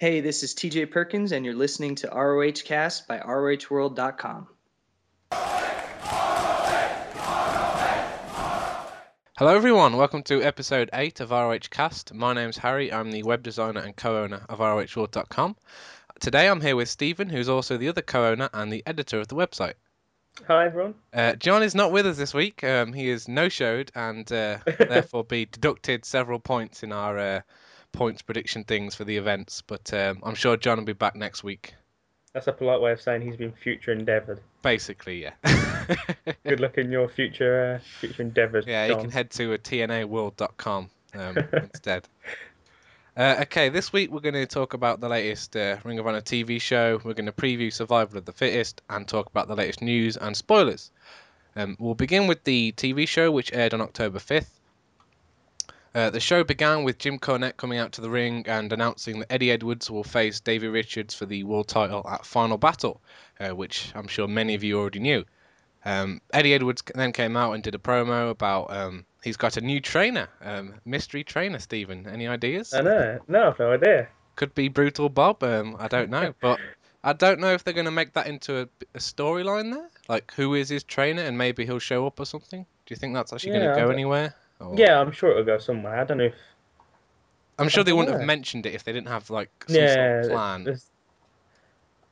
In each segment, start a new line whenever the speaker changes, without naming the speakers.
Hey, this is TJ Perkins, and you're listening to ROH Cast by ROHWorld.com.
Hello, everyone. Welcome to episode 8 of ROH Cast. My name's Harry. I'm the web designer and co owner of ROHWorld.com. Today I'm here with Stephen, who's also the other co owner and the editor of the website.
Hi, everyone.
Uh, John is not with us this week. Um, he is no showed and uh, therefore be deducted several points in our uh, points prediction things for the events. But um, I'm sure John will be back next week.
That's a polite way of saying he's been future endeavoured.
Basically, yeah.
Good luck in your future uh, future endeavours.
Yeah,
John.
you can head to a tnaworld.com um, instead. Uh, okay, this week we're going to talk about the latest uh, Ring of Honor TV show. We're going to preview Survival of the Fittest and talk about the latest news and spoilers. Um, we'll begin with the TV show, which aired on October 5th. Uh, the show began with Jim Cornette coming out to the ring and announcing that Eddie Edwards will face Davey Richards for the world title at Final Battle, uh, which I'm sure many of you already knew. Um, Eddie Edwards then came out and did a promo about um, he's got a new trainer, um, mystery trainer. Stephen, any ideas?
I know. No, I've no idea.
Could be Brutal Bob. Um, I don't know, but I don't know if they're going to make that into a, a storyline there. Like, who is his trainer, and maybe he'll show up or something. Do you think that's actually
Yeah,
going to go anywhere? Or-
Yeah, I'm sure it'll go somewhere. I don't know if.
I'm sure they wouldn't have mentioned it if they didn't have like some
yeah.
sort of plan.
there's-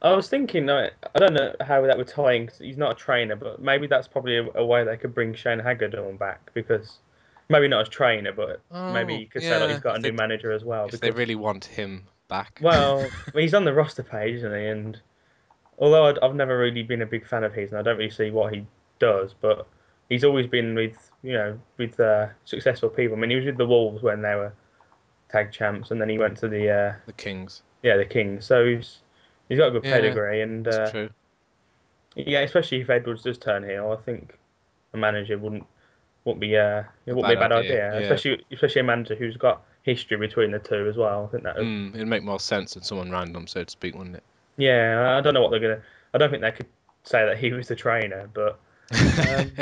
I was thinking, like, I don't know how that would tie in 'cause he's not a trainer, but maybe that's probably a, a way they could bring Shane Hagadorn back because maybe not as trainer, but oh, maybe
Oh,
you could say like
yeah,
got a
if
new
they-
manager as well.
if
because,
they really want him back.
Well, he's on the roster page, isn't he? And although I'd, I've never really been a big fan of his, and I don't really see what he does, but he's always been with you know with uh, successful people. I mean, he was with the Wolves when they were tag champs, and then he went to the uh,
the Kings.
yeah the Kings. So he's he's got a good
Yeah,
pedigree, and uh,
true.
yeah, especially if Edwards does turn heel, I think a manager wouldn't wouldn't be uh it wouldn't be a
bad
bad
idea,
idea,
yeah.
especially especially a manager who's got history between the two as well. I think that
Mm, it'd make more sense than someone random, so to speak, wouldn't it?
Yeah, I don't know what they're gonna. I don't think they could say that he was the trainer, but Um,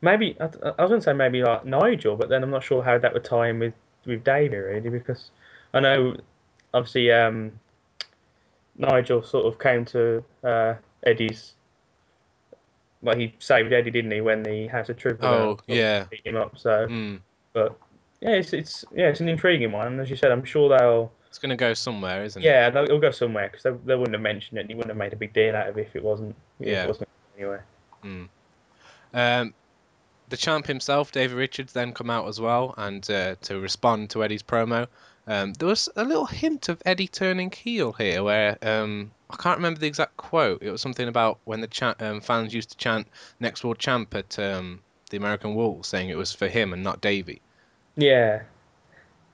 maybe I, I was gonna say maybe like Nigel, but then I'm not sure how that would tie in with with Davey really, because I know obviously um, Nigel sort of came to uh, Eddie's. Well, he saved Eddie, didn't he, when the House of Truth? was
Oh, yeah.
beat him up. So,
mm,
but yeah, it's it's yeah, it's an intriguing one, and as you said, I'm sure they'll.
it's going to go somewhere, isn't it?
Yeah, it'll go somewhere because they, they wouldn't have mentioned it. and He wouldn't have made a big deal out of it if it wasn't. if
Yeah.
It wasn't anyway.
Mm. Um, the champ himself, David Richards, then come out as well and uh, to respond to Eddie's promo. Um, there was a little hint of Eddie turning heel here, where um, I can't remember the exact quote. It was something about when the cha- um, fans used to chant "Next World Champ" at um, the American Wolf, saying it was for him and not Davey.
Yeah,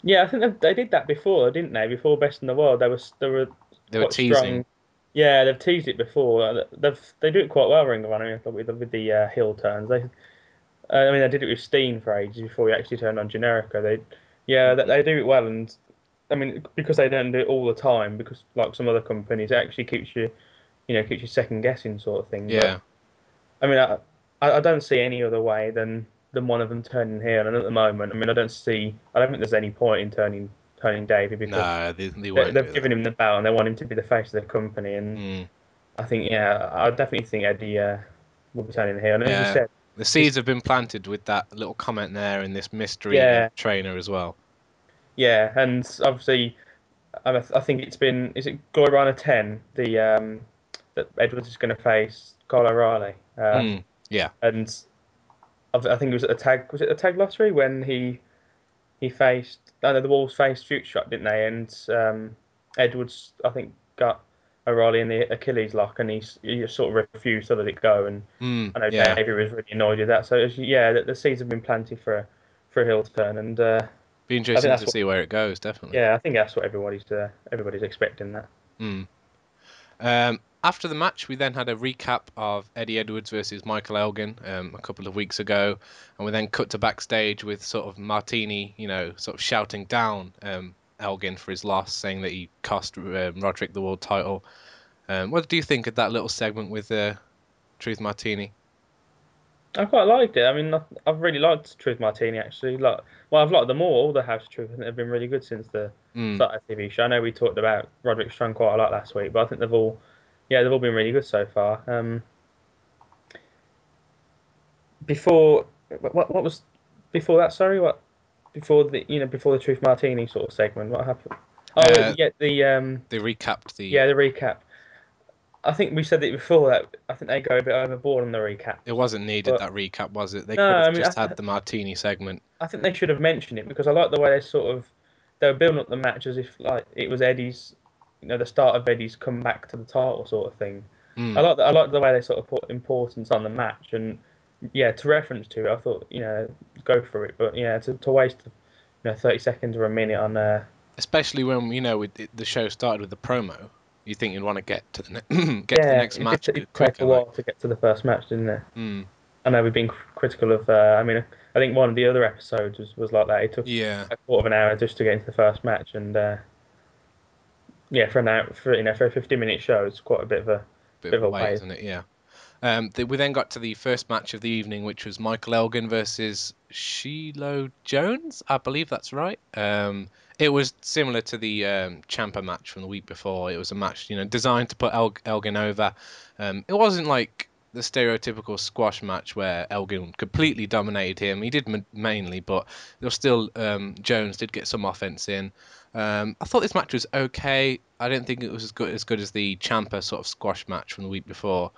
yeah. I think they, did that before, didn't they? Before Best in the World, they was they were
They were teasing.
strong. Yeah, they've teased it before. They've they do it quite well, Ring of Honor, with the, with the uh, heel turns. They, I mean, they did it with Steen for ages before he actually turned on Generico. They, yeah, they, they do it well, and I mean because they don't do it all the time, because like some other companies, it actually keeps you, you know, keeps you second guessing sort of thing. But,
Yeah,
I mean, I, I don't see any other way than than one of them turning heel. And at the moment, I mean, I don't see. I don't think there's any point in turning turning Davey because
no, they, they
they,
won't.
they've
do
given him the belt and they want him to be the face of the company. And.
Mm.
I think, yeah, I definitely think Eddie uh, will be turning heel. And as
Yeah.
you said,
The seeds have been planted with that little comment there and this mystery
Yeah.
trainer as well.
yeah, and obviously, I, I think it's been is it Runner ten the um, that Edwards is going to face Kyle O'Reilly. Uh,
Mm, yeah.
and I I think it was at the tag was it the tag lottery when he he faced I know the Wolves faced Future Shock didn't they and um, Edwards I think got O'Reilly in the Achilles lock and he's, he sort of refused to let it go and
Mm,
I know
yeah.
Davey was really annoyed with that so as you- yeah the, the seeds have been planted for a, for a heel turn and uh,
Be interesting to
what-
see where it goes, definitely.
yeah I think that's what everybody's uh, everybody's expecting that
Mm. Um, after the match, we then had a recap of Eddie Edwards versus Michael Elgin um, a couple of weeks ago, and we then cut to backstage with sort of Martini, you know, sort of shouting down um, Elgin for his loss, saying that he cost um, Roderick the world title. Um, what do you think of that little segment with uh, Truth Martini?
I quite liked it. I mean, I've really liked Truth Martini actually. Like, well, I've liked them all. All the House of Truth, I think they've been really good since the
Mm.
start a TV show. I know we talked about Roderick Strong quite a lot last week, but I think they've all, yeah, they've all been really good so far. Um, before what what was before that? Sorry, what before the you know before the Truth Martini sort of segment? What happened? Oh
Uh,
yeah, the um
They recapped the.
yeah the recap. I think we said it before that I think they go a bit overboard on the recap.
It wasn't needed
But-
that recap, was it? They
No,
could have
I mean,
just
I-
had the martini segment.
I think they should have mentioned it because I like the way they sort of they were building up the match as if like it was Eddie's, you know, the start of Eddie's comeback to the title sort of thing.
Mm.
I like the, I like the way they sort of put importance on the match and yeah, to reference to it, I thought you know go for it, but yeah, to, to waste you know thirty seconds or a minute on uh
Especially when you know with the- show started with the promo, you think you'd want to get to the ne- get to the next
it
match
did, it took a while to get to the first match, didn't it?
mm,
I know we've been critical of. Uh, I mean, I think one of the other episodes was, was like that. It took
yeah,
a quarter of an hour just to get into the first match, and uh, yeah, for an hour, for you know, for a fifty-minute show, it's quite a bit of a
bit of a wait,
wait.
isn't it? Yeah. Um, th- we then got to the first match of the evening, which was Michael Elgin versus Shiloh Jones. I believe that's right. Um, it was similar to the um, Ciampa match from the week before. It was a match, you know, designed to put El- Elgin over. Um, it wasn't like the stereotypical squash match where Elgin completely dominated him. He did mainly, but there was still um, Jones did get some offense in. Um, I thought this match was okay. I didn't think it was as good as good as the Ciampa sort of squash match from the week before.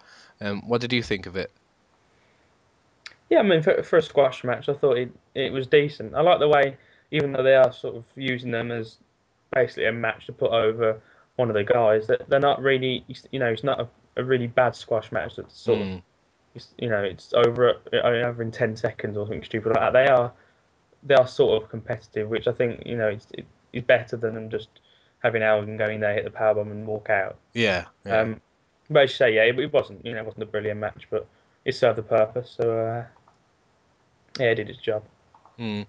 Um, what did you think of it?
yeah. I mean, for, for a squash match, I thought it it was decent. I like the way, even though they are sort of using them as basically a match to put over one of the guys, that they're not really, you know, it's not a, a really bad squash match. That's sort of
Mm,
it's, you know, it's over over in ten seconds or something stupid like that. They are they are sort of competitive, which I think you know it's it, it's better than them just having Elgin go in there, hit the powerbomb, and walk out.
yeah, yeah.
Um, but as you say, yeah, it, it wasn't you know it wasn't a brilliant match, but it served the purpose. So uh, yeah, it did its job.
Mm.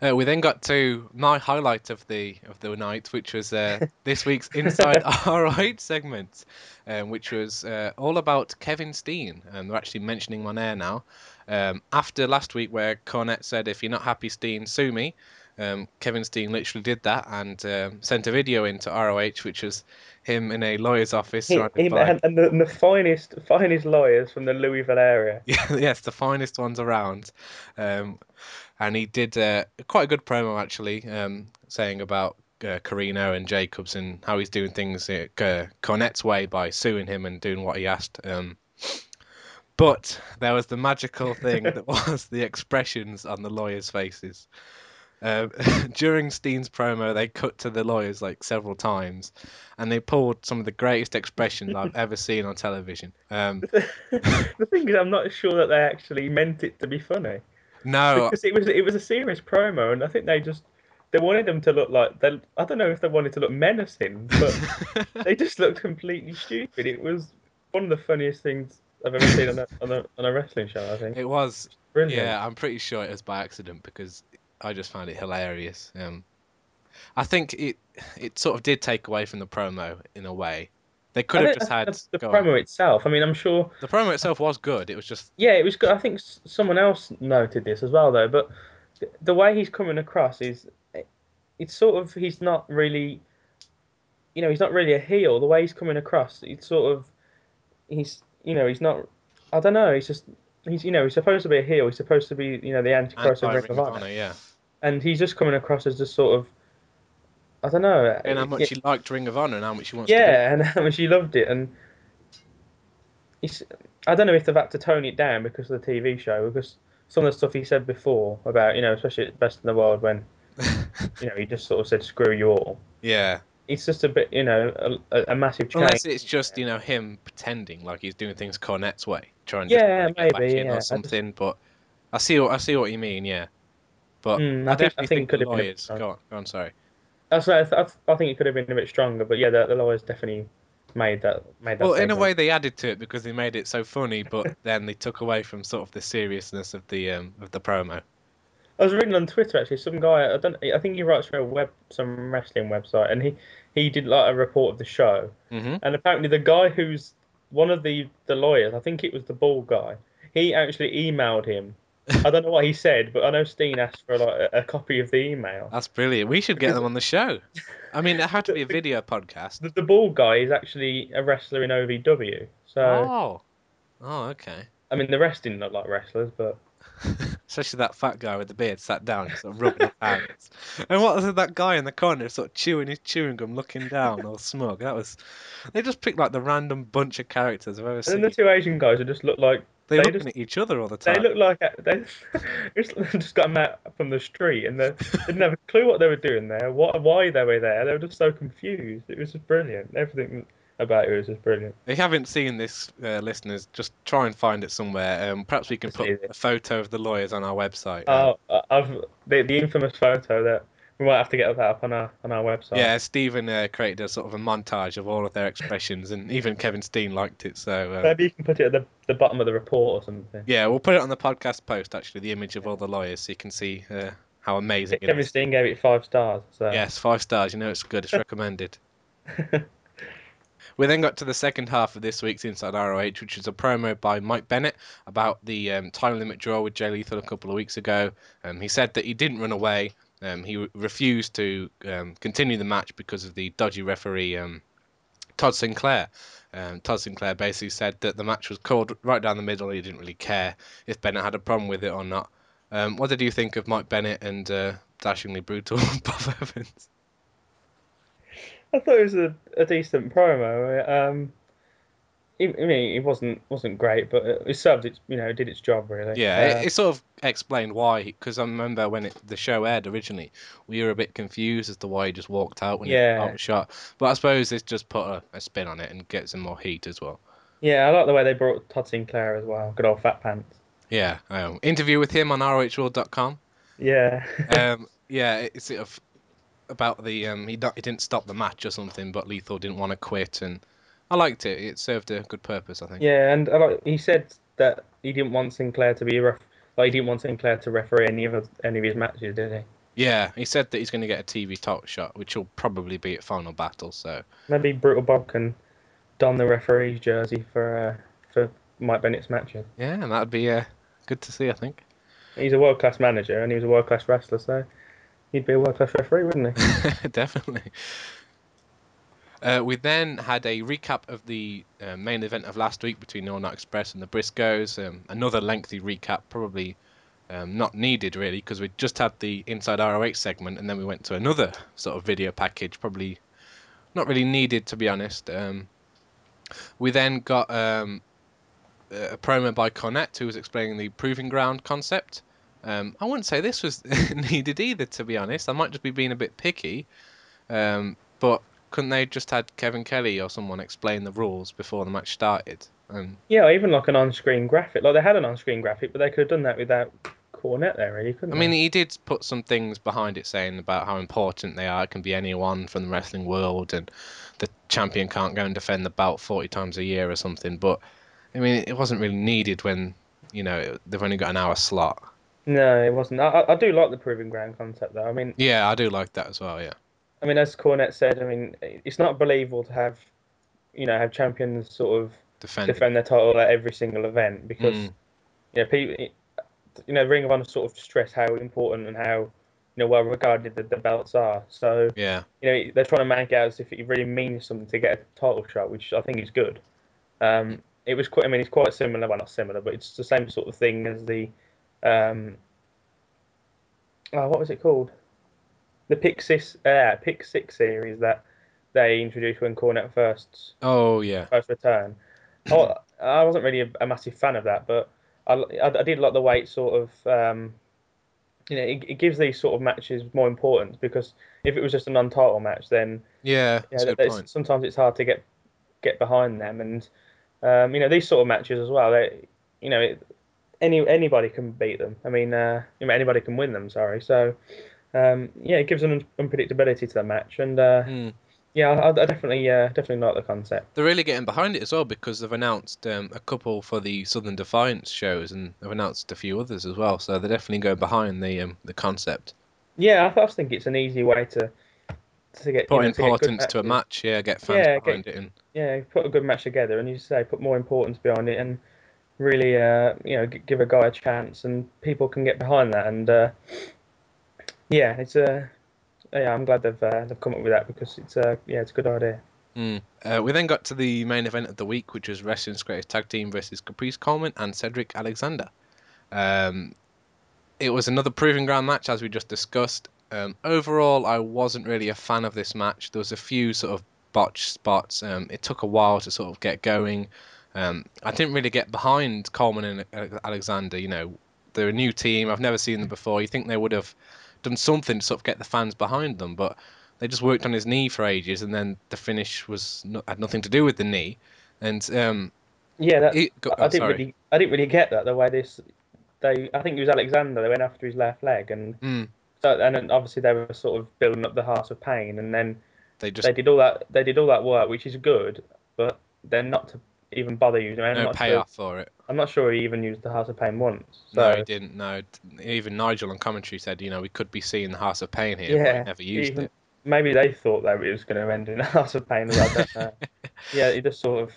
Uh, we then got to my highlight of the of the night, which was uh, this week's Inside ROH segment, um, which was uh, all about Kevin Steen. And they're actually mentioning him on air now. Um, after last week, where Cornette said, "If you're not happy, Steen, sue me," um, Kevin Steen literally did that and um, sent a video into ROH, which was him in a lawyer's office.
He, he,
by-
and, and the, and the finest finest lawyers from the Louisville area.
Yes, the finest ones around. Um, and he did uh, quite a good promo actually, um, saying about uh, Carino and Jacobs and how he's doing things uh, Cornette's way by suing him and doing what he asked. Um, but there was the magical thing that was the expressions on the lawyers' faces. Um, during Steen's promo, they cut to the lawyers like several times, and they pulled some of the greatest expressions I've ever seen on television. Um,
the thing is, I'm not sure that they actually meant it to be funny.
no,
because it was it was a serious promo, and I think they just they wanted them to look like they. I don't know if they wanted to look menacing, but they just looked completely stupid. It was one of the funniest things I've ever seen on a on a, on a wrestling show. I think
It was,
brilliant.
yeah. I'm pretty sure it was by accident because I just found it hilarious. Um, I think it it sort of did take away from the promo in a way. They could have just had
the, the
go on.
promo itself. I mean, I'm sure.
The promo itself was good. It was just
Yeah, it was good. I think someone else noted this as well, though. But the way he's coming across is, it's sort of he's not really, you know, he's not really a heel. The way he's coming across, it's sort of, he's, you know, he's not. I don't know. He's just, he's, you know, he's supposed to be a heel. He's supposed to be, you know, the antichrist of Ring
Ring
of
of
Honor,
Honor, yeah.
And he's just coming across as just sort of, I don't know.
And how much
yeah,
he liked Ring of Honor and how much he wants to.
yeah, and how much he loved it, and he's. I don't know if they've had to tone it down because of the TV show, because some of the stuff he said before about, you know, especially at Best in the World when, you know, he just sort of said "screw you all."
yeah.
It's just a bit, you know, a, a massive change.
Unless it's just you know him pretending like he's doing things Cornette's way, trying to
Yeah,
just, like, get back
maybe,
in
yeah.
Or
just-
something. But I see what I see what you mean. Yeah. But
Mm,
I,
I think- I
definitely
think
think,
it could
the
have been a bit
lawyers.
stronger.
Go on, go on. Sorry.
I, th- I think it could have been a bit stronger, but yeah, the, the lawyers definitely made that made that.
Well, in a way, they added to it because they made it so funny, but then they took away from sort of the seriousness of the um, of the promo.
I was reading on Twitter actually. Some guy, I don't, I think he writes for a web, some wrestling website, and he he did like a report of the show,
hmm
and apparently the guy who's one of the the lawyers, I think it was the bald guy, he actually emailed him I don't know what he said, but I know Steen asked for like a, a copy of the email.
That's brilliant. We should get them on the show. I mean, it had to be a video podcast.
The, the bald guy is actually a wrestler in OVW. So
Oh. Oh, okay.
I mean, the rest didn't look like wrestlers, but
Especially that fat guy with the beard sat down, sort of rubbing his hands. And what was that guy in the corner, sort of chewing his chewing gum, looking down, all smug? That was. They just picked like the random bunch of characters I've ever
and
seen.
then the two Asian guys who just looked like
They
they
looking
just-
at each other all the time.
they look like they just just got out from the street and they didn't have a clue what they were doing there, what why they were there. They were just so confused. It was just brilliant. Everything about it was just brilliant.
If you haven't seen this, uh, listeners, just try and find it somewhere. Um, perhaps we can put a photo of the lawyers on our website.
Oh, I- I've the, the infamous photo that we might have to get that up on our on our website.
yeah, Stephen uh, created a sort of a montage of all of their expressions, and even Kevin Steen liked it. So uh,
Maybe you can put it at the, the bottom of the report or something.
yeah, we'll put it on the podcast post. Actually, the image of all the lawyers, so you can see uh, how amazing it
Kevin
is.
Steen gave it five stars. So
Yes, five stars. You know it's good. It's recommended. We then got to the second half of this week's Inside ROH, which was a promo by Mike Bennett about the um, time limit draw with Jay Lethal a couple of weeks ago. Um, he said that he didn't run away. Um, he re- refused to um, continue the match because of the dodgy referee um, Todd Sinclair. Um, Todd Sinclair basically said that the match was called right down the middle. He didn't really care if Bennett had a problem with it or not. Um, what did you think of Mike Bennett and uh, dashingly brutal Bob Evans?
I thought it was a, a decent promo. Um, I mean, it wasn't wasn't great, but it, it served its you know it did its job really.
Yeah,
Uh,
it, it sort of explained why. Because I remember when it, the show aired originally, we were a bit confused as to why he just walked out when
Yeah.
he was shot. But I suppose it's just put a, a spin on it and gets some more heat as well.
yeah, I like the way they brought Todd Sinclair as well. Good old fat pants.
Yeah, um, interview with him on ROHworld.com.
Yeah.
Um, yeah, it's sort of about the um, he, he didn't stop the match or something, but Lethal didn't want to quit, and I liked it. It served a good purpose, I think.
yeah, and I like, he said that he didn't want Sinclair to be a ref. Like he didn't want Sinclair to referee any of any of his matches, did he?
Yeah, he said that he's going to get a TV talk shot, which will probably be at Final Battle. So
Maybe Brutal Bob can don the referee's jersey for uh, for Mike Bennett's matches.
yeah, and that'd be uh, good to see, I think.
He's a world class manager and he was a world class wrestler, so he'd be a world class referee, wouldn't he?
Definitely. Uh, we then had a recap of the uh, main event of last week between All Night Express and the Briscoes. Um, another lengthy recap, probably um, not needed really, because we just had the Inside ROH segment and then we went to another sort of video package, probably not really needed to be honest. Um, we then got um, a promo by Cornette who was explaining the Proving Ground concept. Um, I wouldn't say this was needed either, to be honest. I might just be being a bit picky. Um, but couldn't they just had Kevin Kelly or someone explain the rules before the match started? And
Yeah, even like an on screen graphic. Like they had an on screen graphic, but they could have done that without Cornette there, really, couldn't
I mean,
they?
he did put some things behind it saying about how important they are. It can be anyone from the wrestling world, and the champion can't go and defend the belt 40 times a year or something. But I mean, it wasn't really needed when you know they've only got an hour slot.
No, it wasn't. I- I do like the proving ground concept, though. I mean,
Yeah, I do like that as well. Yeah.
I mean, as Cornette said, I mean, it's not believable to have, you know, have champions sort of
Defend.
defend their title at every single event because,
Mm.
you know, people, you know, Ring of Honor sort of stress how important and how, you know, well regarded the, the belts are. So,
Yeah.
you know, they're trying to make it out as if it really means something to get a title shot, which I think is good. Um, it was quite. I mean, it's quite similar. Well, not similar, but it's the same sort of thing as the. Um, oh, what was it called? The Pick Six, uh, Pick Six series that they introduced when Cornette first
Oh yeah.
first return. I, I wasn't really a, a massive fan of that, but I, I, I did like the way it sort of, um, you know, it, it gives these sort of matches more importance because if it was just a non-title match, then
Yeah.
yeah,
That's a good
there's-
point.
sometimes it's hard to get get behind them, and um, you know these sort of matches as well. They, you know, it, any anybody can beat them. I mean, uh, you know, anybody can win them. Sorry, so um, yeah, it gives an unpredictability to the match, and uh,
Mm.
yeah, I, I definitely uh, definitely like the concept.
They're really getting behind it as well because they've announced um, a couple for the Southern Defiance shows and they've announced a few others as well. So they're definitely going behind the um, the concept.
Yeah, I, th- I think it's an easy way to to get you
Put
know, to get
importance to a match, yeah, get fans
Yeah,
behind it. And
Yeah, put a good match together, and you say put more importance behind it, and really, uh, you know, give a guy a chance, and people can get behind that. And uh, yeah, it's a uh, yeah, I'm glad they've uh, they've come up with that because it's a yeah, it's a good idea.
Mm. Uh, we then got to the main event of the week, which was Wrestling's Greatest Tag Team versus Caprice Coleman and Cedric Alexander. Um, it was another proving ground match, as we just discussed. Um, overall, I wasn't really a fan of this match. There was a few sort of botched spots. Um, it took a while to sort of get going. Um, I didn't really get behind Coleman and Alexander. You know, they're a new team. I've never seen them before. You think they would have done something to sort of get the fans behind them, but they just worked on his knee for ages, and then the finish was no, had nothing to do with the knee. And um,
Yeah, that,
it, go,
I
oh,
didn't
sorry.
really I didn't really get that the way this they I think it was Alexander they went after his left leg and
Mm,
so and obviously they were sort of building up the heart of pain and then
they just
they did all that they did all that work which is good but then not to even bother using it. I'm
no
not sure-
payoff for it.
I'm not sure he even used the heart of pain once. So
No, he didn't. No, even Nigel on commentary said, you know, we could be seeing the House of Pain here, but
Yeah,
he never used
even-
it.
maybe they thought that it was going to end in a heart of pain. I don't know. yeah, it just sort of.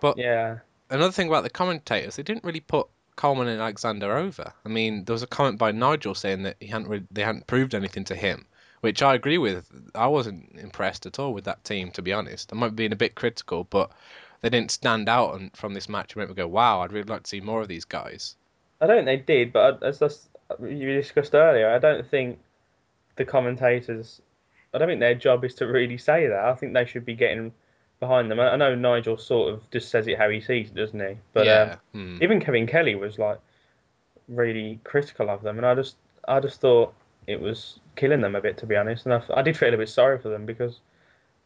But-
yeah,
Another thing about the commentators, they didn't really put Coleman and Alexander over. I mean, there was a comment by Nigel saying that he hadn't really, they hadn't proved anything to him, which I agree with. I wasn't impressed at all with that team, to be honest. I might be being a bit critical, but they didn't stand out from this match and go, wow, I'd really like to see more of these guys.
I don't think they did, but as you discussed earlier, I don't think the commentators. I don't think their job is to really say that. I think they should be getting behind them. I know Nigel sort of just says it how he sees it, doesn't he? But um,
yeah. hmm.
even Kevin Kelly was like really critical of them, and I just I just thought it was killing them a bit, to be honest. And I, I did feel a bit sorry for them because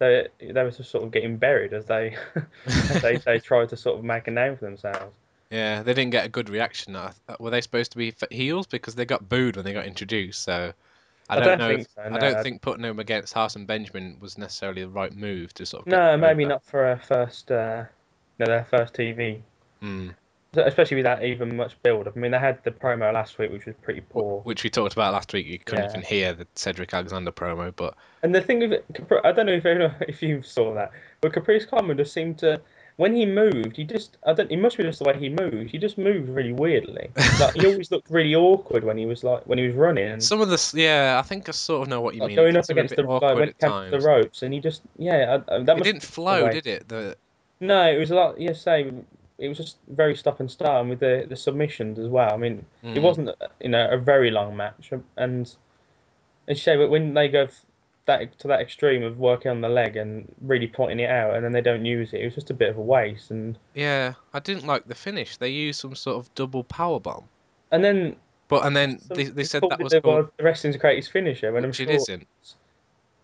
they they were just sort of getting buried as they as they, they tried to sort of make a name for themselves.
Yeah, they didn't get a good reaction. Were they supposed to be heels because they got booed when they got introduced? So I,
I
don't, know. if-
so,
I don't think putting them against Haas and Benjamin was necessarily the right move to sort of.
No, maybe
over.
not for a first, uh, no, their first TV,
Mm.
Especially without even much build. I mean, they had the promo last week, which was pretty poor.
Which we talked about last week. You couldn't
Yeah.
even hear the Cedric Alexander promo, but
And the thing with it, I don't know if you if you saw that, but Caprice Coleman just seemed to, when he moved, he just I don't. It must be just the way he moved. He just moved really weirdly. Like he always looked really awkward when he was like when he was running. And,
some of the yeah, I think I sort of know what you
like
mean.
going up against the like,
awkward
when it
at
came to the ropes, and he just yeah, I, that
It didn't flow, did it? The
No, it was a lot. Yeah, say it was just very stop and start, and with the the submissions as well. I mean, it
Mm.
wasn't you know a very long match, and it's shame but when they go that to that extreme of working on the leg and really pointing it out, and then they don't use it, it was just a bit of a waste. And
yeah, I didn't like the finish. They used some sort of double power bomb,
and then
but and then they, they said that was
the,
called,
the wrestling's greatest finisher. When I'm sure
it isn't.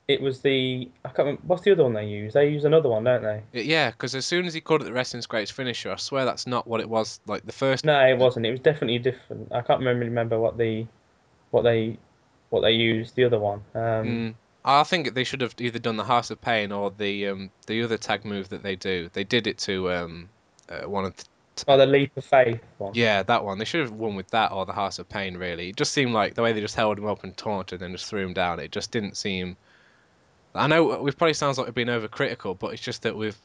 It was the I can't remember what's the other one they use. They use another one, don't they?
Yeah, because as soon as he called it the wrestling's greatest finisher, I swear that's not what it was. Like the first.
No, it wasn't. It was definitely different. I can't remember remember what the what they what they used the other one. Um,
Mm, I think they should have either done the House of Pain or the um the other tag move that they do. They did it to um uh, one of the,
Oh, the leap of faith one.
yeah that one. They should have won with that or the House of Pain. Really, it just seemed like the way they just held him up and taunted and then just threw him down. It just didn't seem. I know it probably sounds like we're being overcritical, but it's just that we've.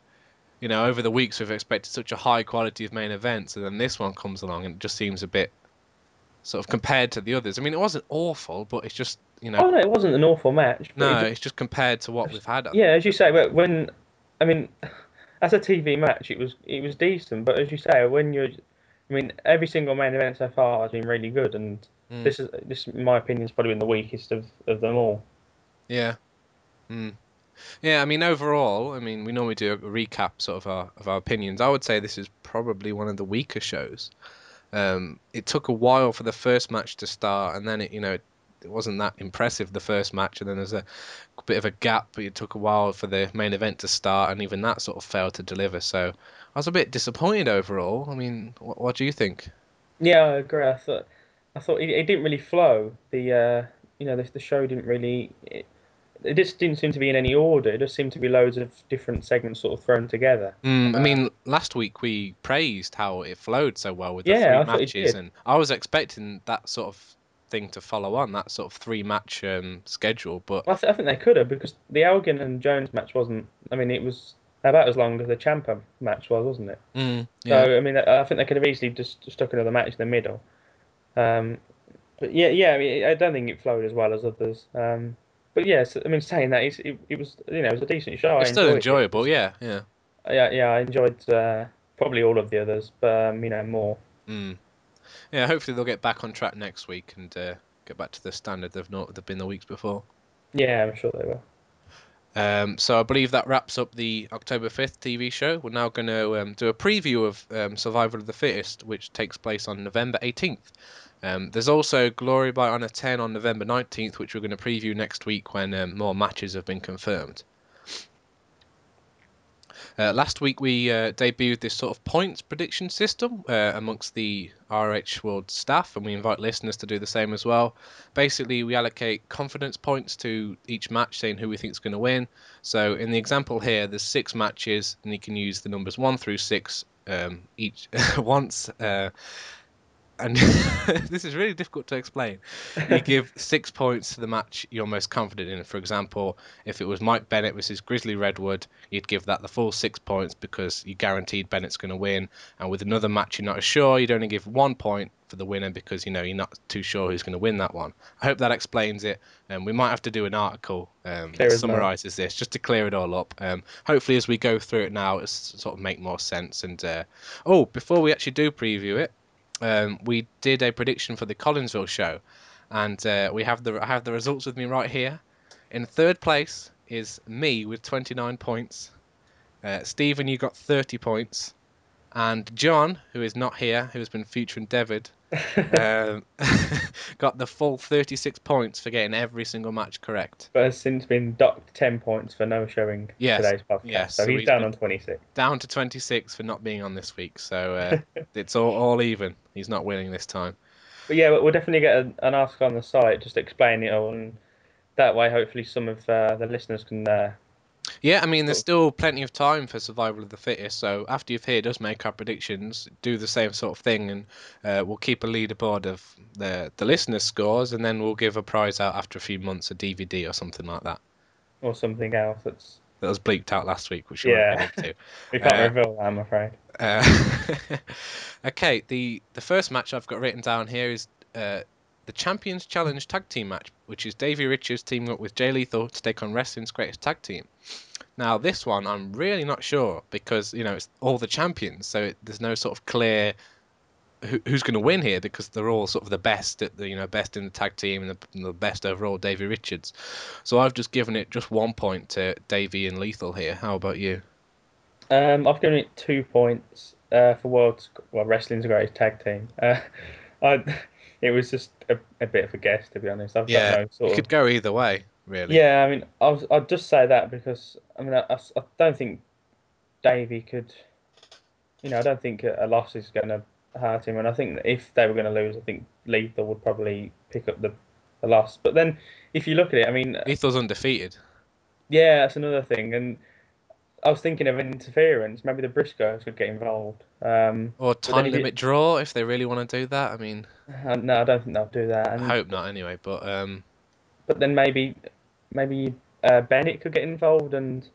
You know, over the weeks we've expected such a high quality of main events, and then this one comes along and it just seems a bit, sort of compared to the others. I mean, it wasn't awful, but it's just you know,
Oh no, it wasn't an awful match.
no,
it
it's just compared to what we've had.
Yeah, as you say, when I mean, as a TV match, it was it was decent. But as you say, when you're, I mean, every single main event so far has been really good, and
Mm.
this is this, in my opinion, has probably been the weakest of, of them all.
Yeah. Mm. Yeah, I mean overall, I mean we normally do a recap sort of our of our opinions. I would say this is probably one of the weaker shows. Um, it took a while for the first match to start, and then it you know it, it wasn't that impressive the first match, and then there's a bit of a gap. But it took a while for the main event to start, and even that sort of failed to deliver. So I was a bit disappointed overall. I mean, what, what do you think?
Yeah, I agree. I thought I thought it, it didn't really flow. The uh, you know the, the show didn't really. It, it just didn't seem to be in any order. It just seemed to be loads of different segments sort of thrown together.
Mm, I
Uh,
mean, last week we praised how it flowed so well with the
Yeah,
three
thought
matches, and I was expecting that sort of thing to follow on that sort of three match um, schedule. But
I, th- I think they could have because the Elgin and Jones match wasn't. I mean, it was about as long as the Ciampa match was, wasn't it?
Mm, yeah.
So I mean, I I think they could have easily just stuck another match in the middle. Um, but yeah, yeah, I, mean, I don't think it flowed as well as others. Um, but yes, I mean, saying that, it, it was you know it was a decent show.
It's still
enjoyed it.
enjoyable. Yeah, yeah.
Yeah, yeah, I enjoyed uh, probably all of the others, but um, you know more.
Mm. Yeah, hopefully they'll get back on track next week and uh, get back to the standard they've not they've been the weeks before.
Yeah, I'm sure they will.
Um, so I believe that wraps up the October 5th TV show. We're now going to um, do a preview of um, Survival of the Fittest, which takes place on November 18th. Um, there's also Glory by Honor 10 on November 19th, which we're going to preview next week when um, more matches have been confirmed. Uh, last week we uh, debuted this sort of points prediction system uh, amongst the RH World staff, and we invite listeners to do the same as well. Basically, we allocate confidence points to each match, saying who we think is going to win. So in the example here, there's six matches, and you can use the numbers one through six um, each once. And this is really difficult to explain. You give six points to the match you're most confident in. For example, if it was Mike Bennett versus Grizzly Redwood, you'd give that the full six points because you guaranteed Bennett's going to win. And with another match you're not as sure, you'd only give one point for the winner because you know you're not too sure who's going to win that one. I hope that explains it. Um, we might have to do an article um, that summarises this just to clear it all up. Um, hopefully, as we go through it now, it's sort of make more sense. And uh, oh, before we actually do preview it, um, we did a prediction for the Collinsville show, and uh, we have the I have the results with me right here. In third place is me with 29 points. Uh, Stephen, you got 30 points, and John, who is not here, who has been feature endeavoured, um, got the full 36 points for getting every single match correct.
But has since been docked ten points for no showing
Yes,
today's podcast.
yes,
so he's
he's
down on twenty six.
Down to 26 for not being on this week, so uh, it's all, all even. He's not winning this time.
But yeah, we'll definitely get a, an article on the site just explaining it all, and that way, hopefully, some of uh, the listeners can. Uh,
Yeah, I mean, there's still plenty of time for survival of the fittest. So after you've heard us make our predictions, do the same sort of thing, and uh, we'll keep a leaderboard of the the listeners' scores, and then we'll give a prize out after a few months, a DVD or something like that.
or something else that's
That was bleeped out last week, which we
Yeah.
into.
we can't
Uh,
reveal that, I'm afraid.
Uh, okay, the the first match I've got written down here is uh, the Champions Challenge Tag Team match, which is Davey Richards teaming up with Jay Lethal to take on Wrestling's Greatest Tag Team. Now, this one I'm really not sure because you know it's all the champions, so it, there's no sort of clear who, who's going to win here because they're all sort of the best at the you know best in the tag team and the, and the best overall, Davey Richards. So I've just given it just one point to Davey and Lethal here. How about you?
Um, I've given it two points uh, for World's well Wrestling's Greatest Tag Team. Uh, I, it was just a, a bit of a guess, to be honest. I've
Yeah,
got no
It
sort of
could go either way, really.
Yeah, I mean, I was, I'd just say that because I mean, I don't think Davey could. You know, I don't think a, a loss is going to hurt him, and I think that if they were going to lose, I think Lethal would probably pick up the, the loss. But then, if you look at it, I mean,
Lethal's undefeated.
yeah, that's another thing, and I was thinking of interference. Maybe the Briscoes could get involved. Um,
Or time limit draw if they really want to do that. I mean,
uh, no, I don't think they'll do that.
I hope not anyway. But um,
But then maybe, maybe uh, Bennett could get involved and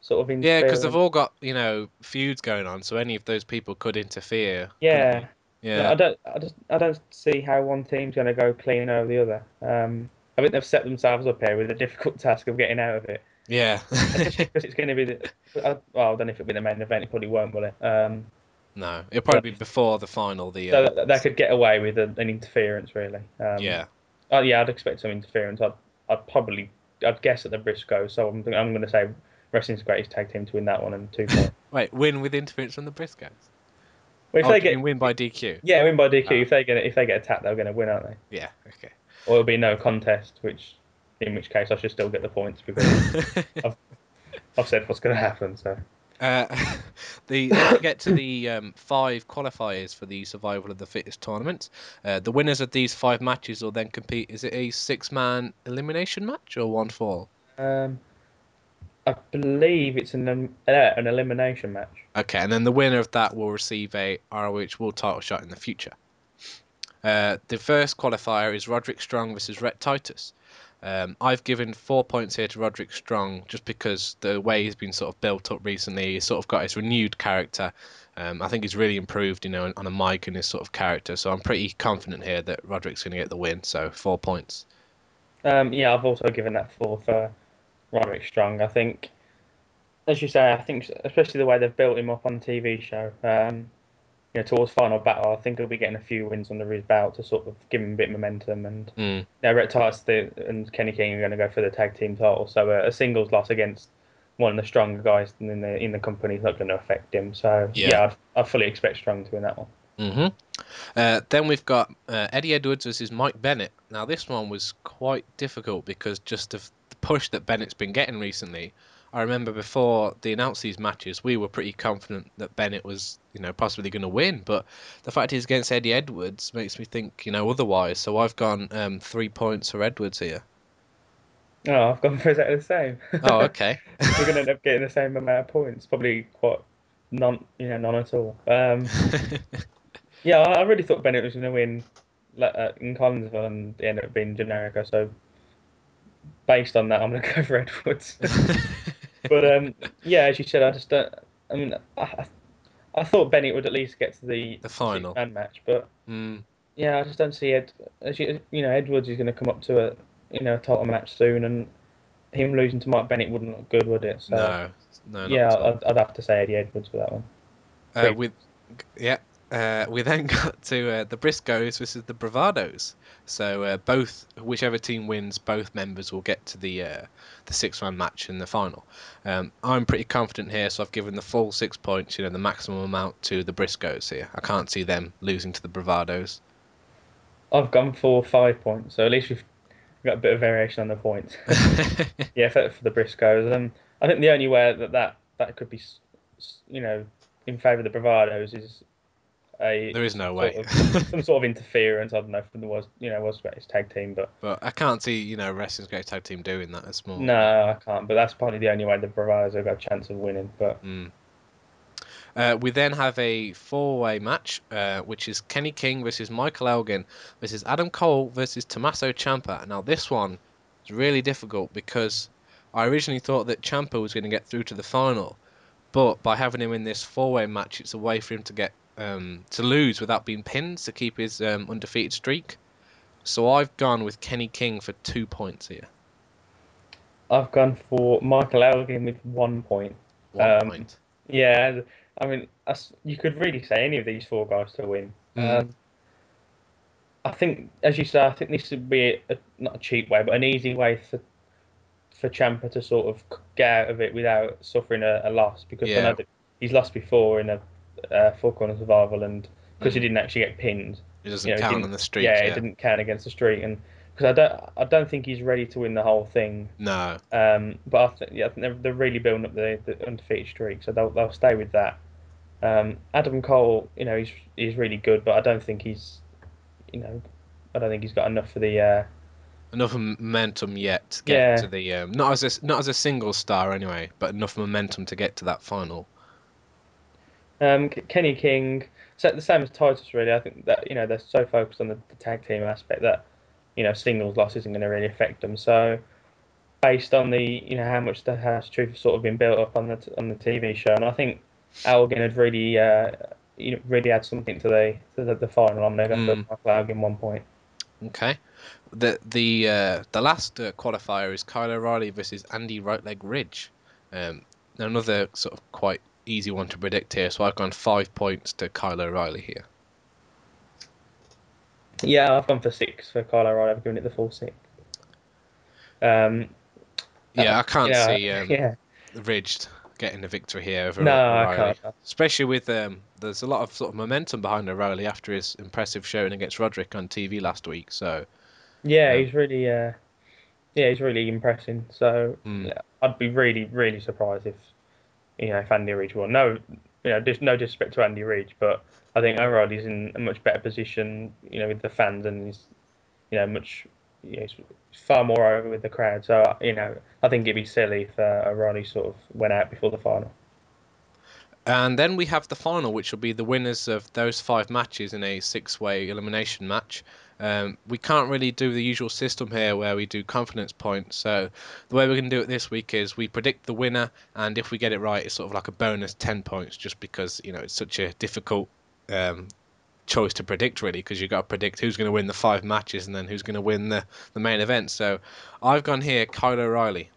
sort of interfere.
yeah, because they've all got you know feuds going on, so any of those people could interfere.
Yeah. Yeah, I don't, I just, I don't see how one team's going to go clean over the other. Um, I think they've set themselves up here with a difficult task of getting out of it,
Yeah.
because it's going to be the. I, well, I don't know if it'll be the main event. It probably won't, will it? Um,
no, it'll probably be before the final. The
so
uh,
that, they could get away with a, an interference, really. Um,
yeah.
Oh, yeah, I'd expect some interference. I'd, I'd probably, I'd guess at the Briscoe. So I'm, I'm going to say Wrestling's greatest tag team to win that one and two.
Wait, win with interference from the Briscoes.
Well, if
oh,
they get,
win by DQ.
yeah, win by DQ.
Ah.
If they get, if they get attacked, they're going to win, aren't they?
Yeah. Okay.
Or it'll be no contest, which, in which case, I should still get the points because. I've said what's going to happen. So
Uh, the let's get to the um, five qualifiers for the survival of the fittest tournament. Uh, the winners of these five matches will then compete. Is it a six-man elimination match or one fall?
um, I believe it's an um, uh, an elimination match.
Okay, and then the winner of that will receive a ROH World Title shot in the future. Uh, the first qualifier is Roderick Strong versus Rhett Titus. Um, I've given four points here to Roderick Strong just because the way he's been sort of built up recently, he's sort of got his renewed character. Um, I think he's really improved, you know, on a mic and his sort of character. So I'm pretty confident here that Roderick's going to get the win. So four points.
Um, yeah, I've also given that four for Roderick Strong. I think, as you say, I think especially the way they've built him up on the TV show. Um, you know, towards final battle, I think he'll be getting a few wins under his belt to sort of give him a bit of momentum. And
Mm.
now Rhett and Kenny King are going to go for the tag team title, so a, a singles loss against one of the stronger guys in the in the company is not going to affect him. So
Yeah.
yeah, I, I fully expect Strong to win that one.
hmm Uh, then we've got uh, Eddie Edwards versus Mike Bennett. Now this one was quite difficult because just of the push that Bennett's been getting recently. I remember before they announced these matches, we were pretty confident that Bennett was, you know, possibly going to win. But the fact he's against Eddie Edwards makes me think, you know, otherwise. So I've gone um, three points for Edwards here.
Oh, I've gone for exactly the same.
Oh, okay.
We're going to end up getting the same amount of points, probably quite none, you know, none at all. Um, yeah, I really thought Bennett was going to win uh, in Collinsville, and it ended up being Generico. So based on that, I'm going to go for Edwards. But um, yeah, as you said, I just don't. I mean, I, I- thought Bennett would at least get to the
The final.
man match, but
mm,
yeah, I just don't see Ed. As you, you know, Edwards is going to come up to a you know a title match soon, and him losing to Mike Bennett wouldn't look good, would it? So
no, no,
yeah. I'd, I'd have to say Eddie Edwards for that one.
Uh, with yeah, uh, we then got to uh, the Briscoes versus the Bravados. So uh, both, whichever team wins, both members will get to the uh, the six man match in the final. Um, I'm pretty confident here, so I've given the full six points, you know, the maximum amount to the Briscoes here. I can't see them losing to the Bravados.
I've gone for five points, so at least we've got a bit of variation on the points. yeah, for, for the Briscoes. Um, I think the only way that that, that could be, you know, in favour of the Bravados is a
there is no way.
of- some sort of interference. I don't know if there was, you know, was his tag team, but
but I can't see, you know, Wrestling's Great Tag Team doing that. It's more.
no, I can't. But that's probably the only way the Bravados have got a chance of winning. But
Mm. Uh, we then have a four-way match, uh, which is Kenny King versus Michael Elgin versus Adam Cole versus Tommaso Ciampa. Now this one is really difficult because I originally thought that Ciampa was going to get through to the final, but by having him in this four-way match, it's a way for him to get um, to lose without being pinned to keep his um, undefeated streak. So I've gone with Kenny King for two points here.
I've gone for Michael Elgin with one point.
One
Um,
point.
Yeah, I mean, you could really say any of these four guys to win.
Mm.
Um, I think, as you say, I think this would be a, not a cheap way, but an easy way for for Ciampa to sort of get out of it without suffering a, a loss because I
Yeah.
know that he's lost before in a uh, four corner survival and because he
Mm.
didn't actually get pinned.
It doesn't
you know,
count on the streak.
yeah,
Yeah,
it didn't count against the street, and because I don't, I don't think he's ready to win the whole thing.
No.
Um, but I think, yeah, I think they're, they're really building up the, the undefeated streak, so they'll, they'll stay with that. Um, Adam Cole, you know, he's he's really good, but I don't think he's, you know, I don't think he's got enough for the. Uh,
enough momentum yet to get
Yeah.
to the um, not as a, not as a single star anyway, but enough momentum to get to that final.
Um, Kenny King, so the same as Titus, really. I think that you know they're so focused on the, the tag team aspect that you know singles loss isn't going to really affect them. So, based on the you know how much the House Truth has sort of been built up on the on the TV show, and I think Elgin had really uh, you know really add something to the to the, the final. To go
Mm.
Michael Elgin one point.
Okay, the the uh, the last uh, qualifier is Kyle O'Reilly versus Andy Rightleg Ridge. Um, another sort of quite easy one to predict here, so I've gone five points to Kyle O'Reilly here.
Yeah, I've gone for six for Kyle O'Reilly. I've given it the full six. Um,
Yeah, I can't
yeah,
see um,
yeah.
Ridge getting the victory here over
No, I can't.
Especially with um, there's a lot of sort of momentum behind O'Reilly after his impressive showing against Roderick on TV last week. So
Yeah,
Yeah.
he's really, uh, yeah, he's really impressing. So
Mm.
I'd be really, really surprised if, you know, if Andy Reid won. No, you know, just no disrespect to Andy Reid, but I think O'Reilly's in a much better position, you know, with the fans and he's, you know, much, you know, he's far more over with the crowd. So you know, I think it'd be silly if uh, O'Reilly sort of went out before the final.
And then we have the final, which will be the winners of those five matches in a six-way elimination match. Um, we can't really do the usual system here where we do confidence points. So the way we're going to do it this week is we predict the winner, and if we get it right, it's sort of like a bonus 10 points, just because you know it's such a difficult um, choice to predict really, because you've got to predict who's going to win the five matches and then who's going to win the the main event. So I've gone here Kyle O'Reilly,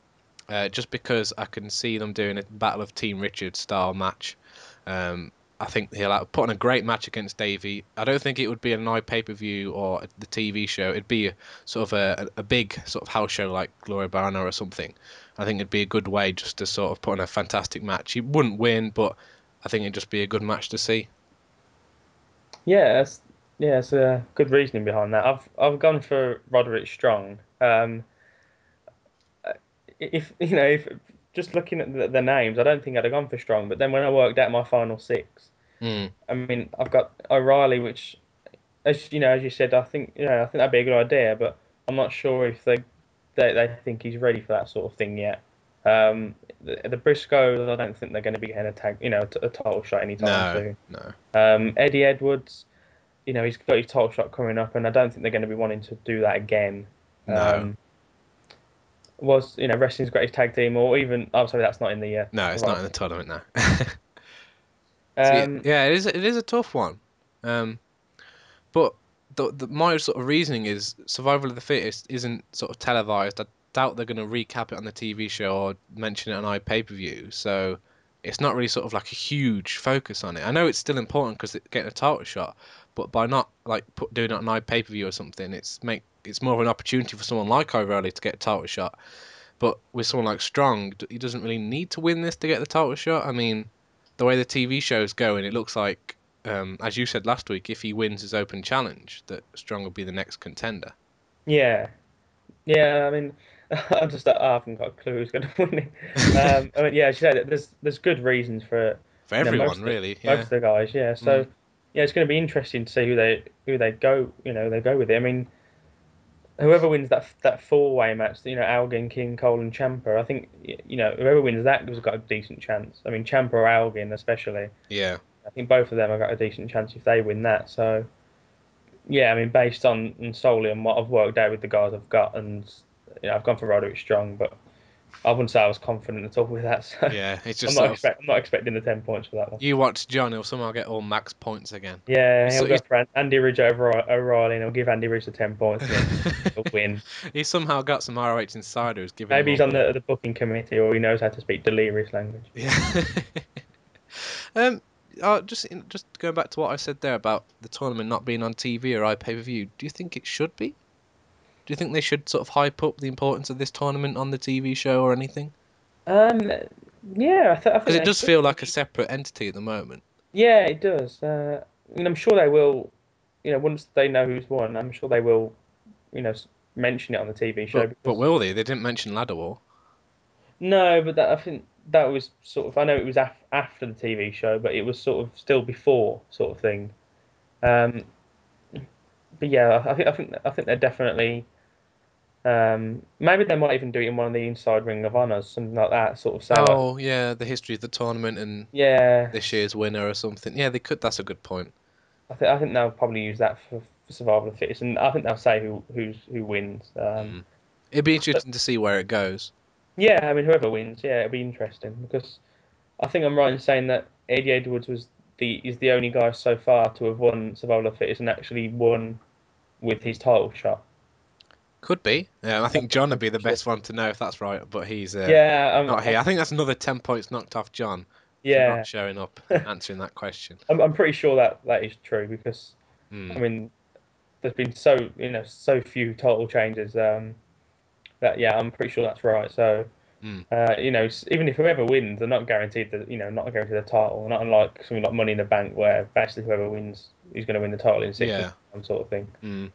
uh, just because I can see them doing a Battle of Team Richard style match. Um, I think he'll put on a great match against Davey. I don't think it would be a live pay per view or the TV show. It'd be a, sort of a, a big sort of house show like Glory By Honor or something. I think it'd be a good way just to sort of put on a fantastic match. He wouldn't win, but I think it'd just be a good match to see.
Yeah, that's, yeah, it's a good reasoning behind that. I've I've gone for Roderick Strong. Um, if you know, if just looking at the, the names, I don't think I'd have gone for Strong. But then when I worked out my final six,
Mm.
I mean, I've got O'Reilly, which, as you know, as you said, I think you know, I think that'd be a good idea. But I'm not sure if they they, they think he's ready for that sort of thing yet. Um, the, the Briscoes, I don't think they're going to be getting a tag, you know, a, a title shot anytime
No,
soon.
no.
Um, Eddie Edwards, you know, he's got his title shot coming up, and I don't think they're going to be wanting to do that again.
No.
Um, was you know wrestling's greatest tag team, or even oh sorry, that's not in the uh,
No, it's
right.
not in the tournament now. So, yeah-
Um,
it is. It is a tough one. Um, but the, the my sort of reasoning is survival of the fittest isn't sort of televised. I doubt they're going to recap it on the TV show or mention it on i pay per view. So it's not really sort of like a huge focus on it. I know it's still important because it's getting a title shot, but by not like put, doing it on iPay per view or something, it's make it's more of an opportunity for someone like O'Reilly to get a title shot. But with someone like Strong, he doesn't really need to win this to get the title shot. I mean, the way the TV show's going, it looks like, um, as you said last week, if he wins his open challenge, that Strong will be the next contender.
Yeah, yeah. I mean, I just I haven't got a clue who's going to win it. Um, I mean, yeah, as you said, there's there's good reasons for it.
For
you know,
everyone,
of the-
really.
most of the guys. Yeah, so
Mm.
yeah, it's going to be interesting to see who they who they go. You know, they go with it. I mean, whoever wins that that four way match, you know, Elgin, King, Cole, and Ciampa. I think you know whoever wins that has got a decent chance. I mean, Ciampa or Elgin, especially.
Yeah.
I think both of them have got a decent chance if they win that. So, yeah, I mean, based on and solely on what I've worked out with the guys I've got, and you know, I've gone for Roderick Strong, but I wouldn't say I was confident at all with that. So
Yeah. It's
I'm
just
not
sort of,
expect, I'm not expecting the ten points for that one.
you watch John, he'll somehow get all max points again.
Yeah, he'll go for Andy Ridge over O- O'Reilly, and he'll give Andy Ridge the ten points, and he'll win.
He's somehow got some ROH insiders giving.
Maybe he's on the, the booking committee, or he knows how to speak delirious language.
Yeah. um. Uh, just just going back to what I said there about the tournament not being on TV or iPay per view. Do you think it should be? Do you think they should sort of hype up the importance of this tournament on the TV show or anything?
Um, yeah, I, th- think
Because it does
should.
feel like a separate entity at the moment.
Yeah, it does. Uh, I mean, I'm sure they will. You know, once they know who's won, I'm sure they will. You know, mention it on the TV show.
But, but will they? They didn't mention Ladder War.
No, but that, I think that was sort of. I know it was af- after the TV show, but it was sort of still before, sort of thing. Um, but yeah, I think I think I think they're definitely. Um, maybe they might even do it in one of the inside Ring of Honors, something like that, sort of. Say,
Oh yeah, the history of the tournament and
yeah,
this year's winner or something. Yeah, they could. That's a good point.
I think I think they'll probably use that for, for survival of the fittest, and I think they'll say who who's who wins. Um,
Mm. It'd be interesting to see where it goes.
Yeah, I mean, whoever wins, yeah, it'll be interesting because I think I'm right in saying that Eddie Edwards was the is the only guy so far to have won Survival of the Fittest and actually won with his title shot.
Could be. Yeah, I think John would be the best one to know if that's right, but he's uh,
yeah, I'm,
not here. I think that's another ten points knocked off John for
yeah,
not showing up answering that question.
I'm, I'm pretty sure that that is true because
Hmm.
I mean, there's been so you know so few total changes um, that yeah, I'm pretty sure that's right. So.
Mm.
Uh, you know, even if whoever wins, they're not guaranteed the, you know, not guaranteed the title. Not unlike something like Money in the Bank, where basically whoever wins is going to win the title in six
Yeah.
months, sort of thing.
Mm.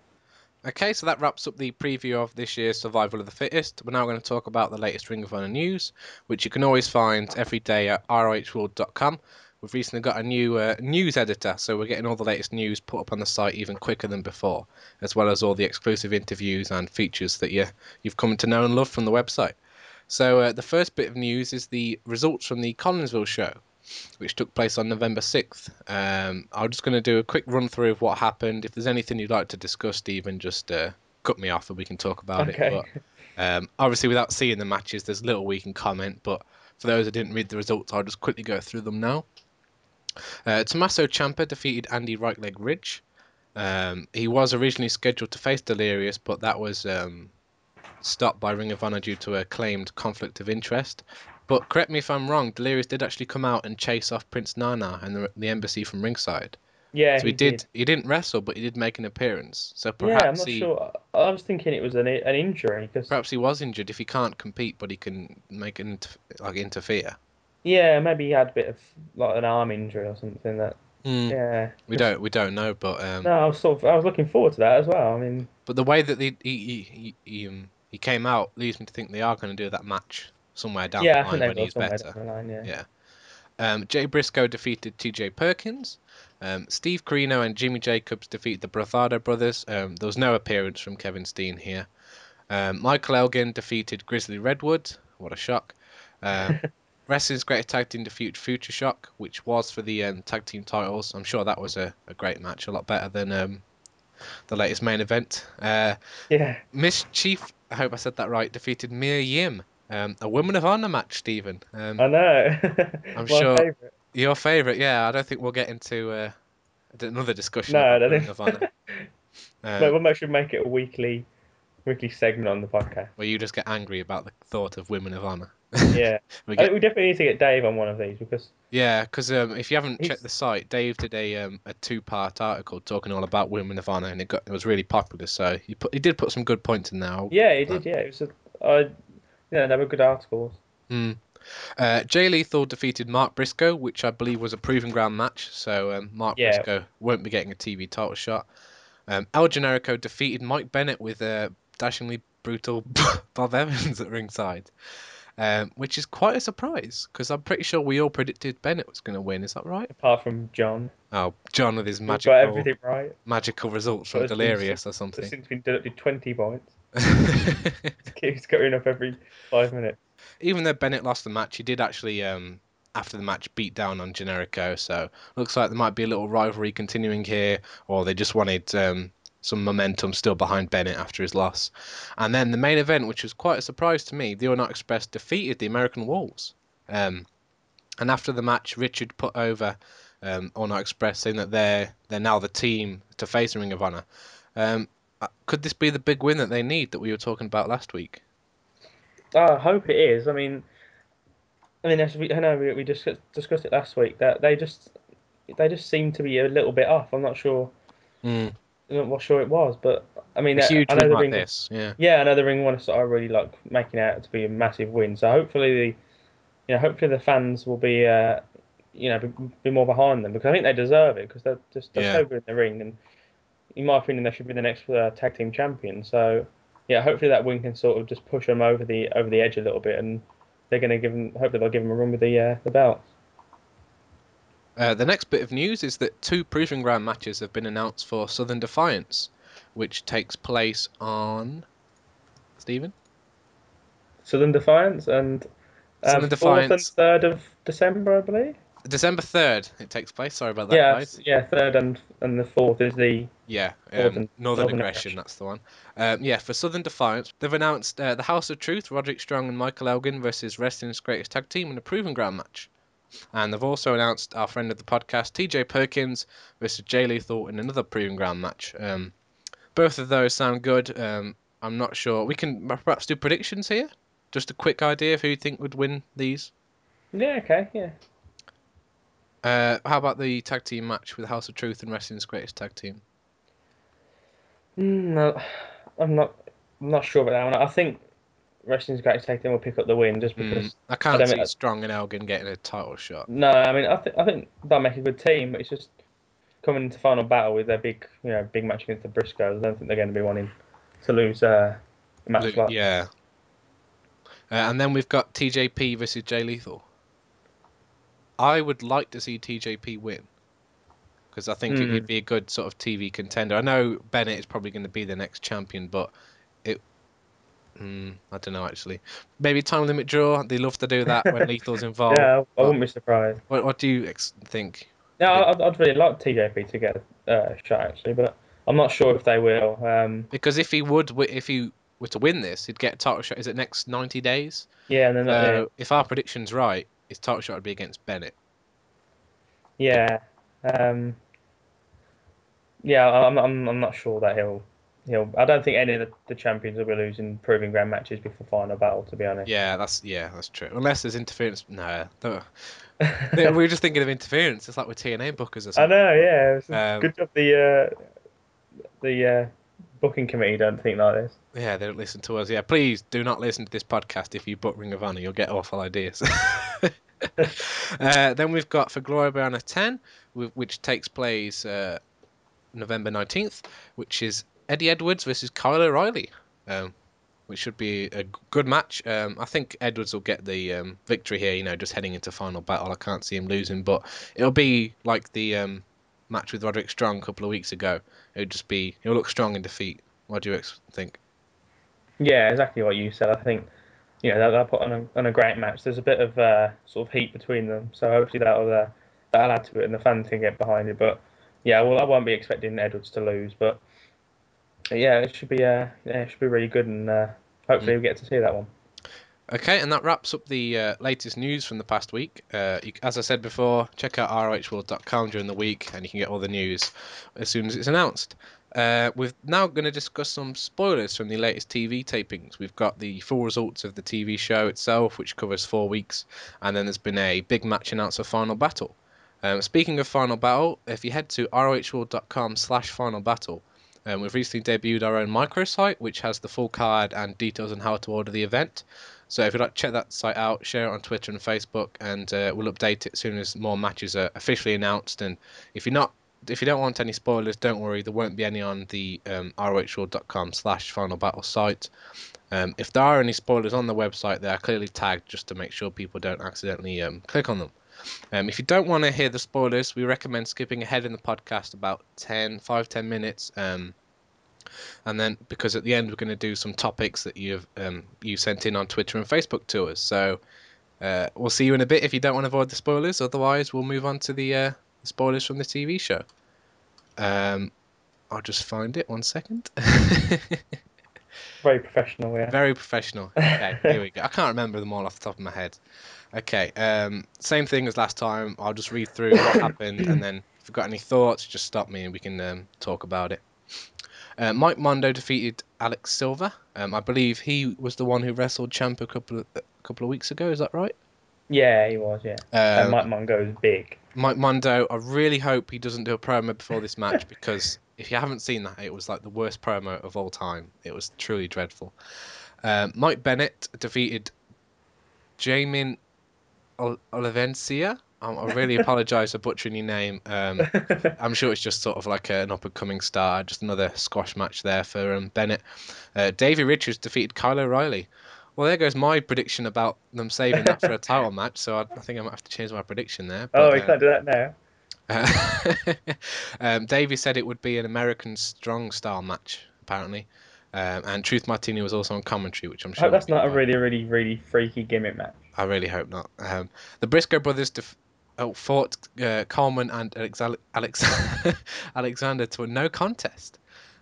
Okay, so that wraps up the preview of this year's Survival of the Fittest. We're now going to talk about the latest Ring of Honor news, which you can always find every day at rohworld.com. We've recently got a new uh, news editor, so we're getting all the latest news put up on the site even quicker than before, as well as all the exclusive interviews and features that you, you've come to know and love from the website. So uh, the first bit of news is the results from the Collinsville show. Which took place on November 6th. Um, I'm just going to do a quick run through of what happened. If there's anything you'd like to discuss, Stephen, just uh, cut me off and we can talk about
Okay.
it. But um, obviously, without seeing the matches, there's little we can comment. But for those who didn't read the results, I'll just quickly go through them now. Uh, Tommaso Ciampa defeated Andy Right Leg Ridge. Um, he was originally scheduled to face Delirious, but that was um, stopped by Ring of Honor due to a claimed conflict of interest. But correct me if I'm wrong, Delirious did actually come out and chase off Prince Nana and the, the embassy from ringside.
Yeah,
so he, did, He didn't wrestle, but he did make an appearance. So perhaps
Yeah, I'm not
he
sure. I was thinking it was an an injury because
perhaps he was injured. If he can't compete, but he can make an like interfere.
yeah, maybe he had a bit of like an arm injury or something. That
Hmm,
yeah,
We don't we don't know, but um,
No, I was sort of I was looking forward to that as well. I mean,
but the way that he he he, he, he, um, he came out leads me to think they are going to do that match somewhere down
yeah,
the line when he's better.
line. Yeah.
Yeah. Um, Jay Briscoe defeated TJ Perkins. Um, Steve Corino and Jimmy Jacobs defeated the Bravado brothers. Um, there was no appearance from Kevin Steen here. Um, Michael Elgin defeated Grizzly Redwood. What a shock. Um, Wrestling's greatest tag team defeated Future Shock, which was for the um, tag team titles. I'm sure that was a, a great match, a lot better than um, the latest main event. Uh,
yeah.
MsChif, I hope I said that right, defeated Mia Yim. Um, a Women of Honor match, Stephen. Um,
I know.
I'm sure-
favourite.
your favourite, yeah. I don't think we'll get into uh, another discussion.
No, I don't think.
of Honor. Uh,
But we'll make make it a weekly, weekly segment on the podcast.
where you just get angry about the thought of Women of Honor.
Yeah,
we get,
we definitely need to get Dave on one of these because
yeah, because um, if you haven't
He's-
checked the site, Dave did a um, a two part article talking all about Women of Honor, and it got it was really popular. So he put he did put some good points in there. I'll-
yeah, he did. Yeah, it was. A, I, yeah, they were good articles.
Mm. Uh, Jay Lethal defeated Mark Briscoe, which I believe was a proving ground match. So um, Mark
Yeah.
Briscoe won't be getting a TV title shot. Um, El Generico defeated Mike Bennett with a dashingly brutal Bob Evans at ringside, um, which is quite a surprise because I'm pretty sure we all predicted Bennett was going to win. Is that right?
Apart from John,
Oh, John with his magical
everything right.
magical results from Delirious or
It's
something.
since been deducted twenty points. Keeps going up every five minutes.
even though Bennett lost the match, he did actually, um, after the match, beat down on Generico. So looks like there might be a little rivalry continuing here, or they just wanted um, some momentum still behind Bennett after his loss. And then the main event, which was quite a surprise to me, the All Night Express defeated the American Wolves. Um, and after the match, Richard put over um, All Night Express, saying that they're they're now the team to face the Ring of Honor. Um, could this be the big win that they need that we were talking about last week?
Oh, I hope it is. I mean, I mean, as we, I know we, we discussed discussed it last week that they just they just seem to be a little bit off. I'm not sure.
Mm.
I'm not sure it was, but I mean,
A
I-
huge
I know
win
the
like
ring.
this, yeah.
Yeah, I know the ring ones are really like making out to be a massive win. So hopefully the, you know, hopefully the fans will be, uh, you know, be, be more behind them because I think they deserve it because they're just they're
Yeah.
so good in the ring and, in my opinion, they should be the next uh, tag team champion. So yeah, hopefully that win can sort of just push them over the over the edge a little bit and they're going to give them. Hopefully they'll give them a run with the uh, the belt.
Uh, the next bit of news is that two Proving Ground matches have been announced for Southern Defiance, which takes place on. Stephen?
Southern Defiance and um,
Southern
fourth and third of December, I believe.
December 3rd, it takes place. Sorry about that,
yeah,
guys.
yeah, third and and the fourth is the
Yeah, um,
Northern-
Northern,
Northern
Aggression,
Aggression.
that's the one. Um, yeah, for Southern Defiance, they've announced uh, the House of Truth, Roderick Strong and Michael Elgin versus Wrestling's Greatest Tag Team in a Proving Ground match. And they've also announced our friend of the podcast, TJ Perkins versus Jay Lethal in another Proving Ground match. Um, both of those sound good. Um, I'm not sure. We can perhaps do predictions here. Just a quick idea of who you think would win these.
yeah okay yeah.
Uh, how about the tag team match with House of Truth and Wrestling's Greatest Tag Team?
Mm, No, I'm not. I'm not sure about that one. I think Wrestling's Greatest Tag Team will pick up the win just
Mm,
because.
I can't
don't
see
mean-
Strong and Elgin getting a title shot.
No, I mean I think I think they'll make a good team, but it's just coming into final battle with their big, you know, big match against the Briscoes. I don't think they're going to be wanting to lose uh, a match
Lu-
like.
yeah. Uh, and then we've got TJP versus Jay Lethal. I would like to see TJP win because I think
Hmm.
it'd be a good sort of TV contender. I know Bennett is probably going to be the next champion, but it Mm, I don't know actually. Maybe time limit draw. They love to do that when Lethal's involved.
yeah, I, wouldn't be surprised.
What, what do you ex- think?
Yeah, I'd, I'd really like TJP to get a uh, shot actually, but I'm not sure if they will. Um,
Because if he would, if he were to win this, he'd get a title shot. Is it next ninety days?
yeah, and then uh,
if our prediction's right, his title shot would be against Bennett.
yeah, um, yeah, I'm, I'm I'm not sure that he'll he'll. I don't think any of the, the champions will be losing proving ground matches before final battle. To be honest.
Yeah, that's yeah, that's true. Unless there's interference. No, we were just thinking of interference. It's like with TNA bookers or something.
I know, yeah.
Um,
good job the uh, the uh, booking committee don't think like this.
Yeah, they don't listen to us. Yeah, please do not listen to this podcast if you book Ring of Honor. You'll get awful ideas. uh, then we've got for Glory By Honor 10, which takes place uh, November 19th, which is Eddie Edwards versus Kyle O'Reilly, um, which should be a good match. Um, I think Edwards will get the um, victory here, you know, just heading into final battle. I can't see him losing, but it'll be like the um, match with Roderick Strong a couple of weeks ago. it would just be, he'll look strong in defeat. What do you ex- think?
Yeah, exactly what you said. I think you know they'll, they'll put on a, on a great match. There's a bit of uh, sort of heat between them, so hopefully that'll uh, that'll add to it, and the fans can get behind it. But yeah, well, I won't be expecting Edwards to lose, but yeah, it should be uh, yeah, it should be really good, and uh, hopefully we get to see that one.
Okay, and that wraps up the uh, latest news from the past week. Uh, you, as I said before, check out rohworld.com during the week, and you can get all the news as soon as it's announced. Uh, we're now going to discuss some spoilers from the latest TV tapings. We've got the full results of the TV show itself, which covers four weeks, and then there's been a big match announced for Final Battle. Um, speaking of Final Battle, if you head to rohworld.com slash Final Battle, um, we've recently debuted our own microsite, which has the full card and details on how to order the event. So if you'd like check that site out, share it on Twitter and Facebook, and uh, we'll update it as soon as more matches are officially announced. And if you're not, if you don't want any spoilers, don't worry, there won't be any on the um, slash Final Battle site. Um, if there are any spoilers on the website, they are clearly tagged just to make sure people don't accidentally um, click on them. Um, if you don't want to hear the spoilers, we recommend skipping ahead in the podcast about 10, 5, 10 minutes. Um, and then because at the end we're going to do some topics that you've um, you sent in on Twitter and Facebook to us. So uh, we'll see you in a bit if you don't want to avoid the spoilers. Otherwise, we'll move on to the uh, spoilers from the TV show. Um, I'll just find it one second.
Very professional, yeah.
Very professional. Okay, here we go. I can't remember them all off the top of my head. Okay, um, same thing as last time. I'll just read through what happened, and then if you've got any thoughts, just stop me and we can um, talk about it. Uh, Mike Mondo defeated Alex Silva. Um, I believe he was the one who wrestled Champ a couple of, a couple of weeks ago. Is that right?
Yeah, he was, yeah. and
Um,
Mike Mondo's big.
Mike Mondo, I really hope he doesn't do a promo before this match because if you haven't seen that, it was like the worst promo of all time. It was truly dreadful. Um, Mike Bennett defeated Jamin Olivencia. I really apologise for butchering your name. Um, I'm sure it's just sort of like an up and coming star. Just another squash match there for um, Bennett. Uh, Davey Richards defeated Kyle O'Reilly. Well, there goes my prediction about them saving that for a title match. So I, I think I might have to change my prediction there.
oh,
but,
you
uh,
can't do that now.
uh, um, Davey said it would be an American strong style match, apparently. Um, and Truth Martini was also on commentary, which I'm
I
sure.
hope that's not a really, really, really freaky gimmick match.
I really hope not. Um, the Briscoe brothers def- oh, fought uh, Coleman and Alex- Alex- Alexander to a no contest.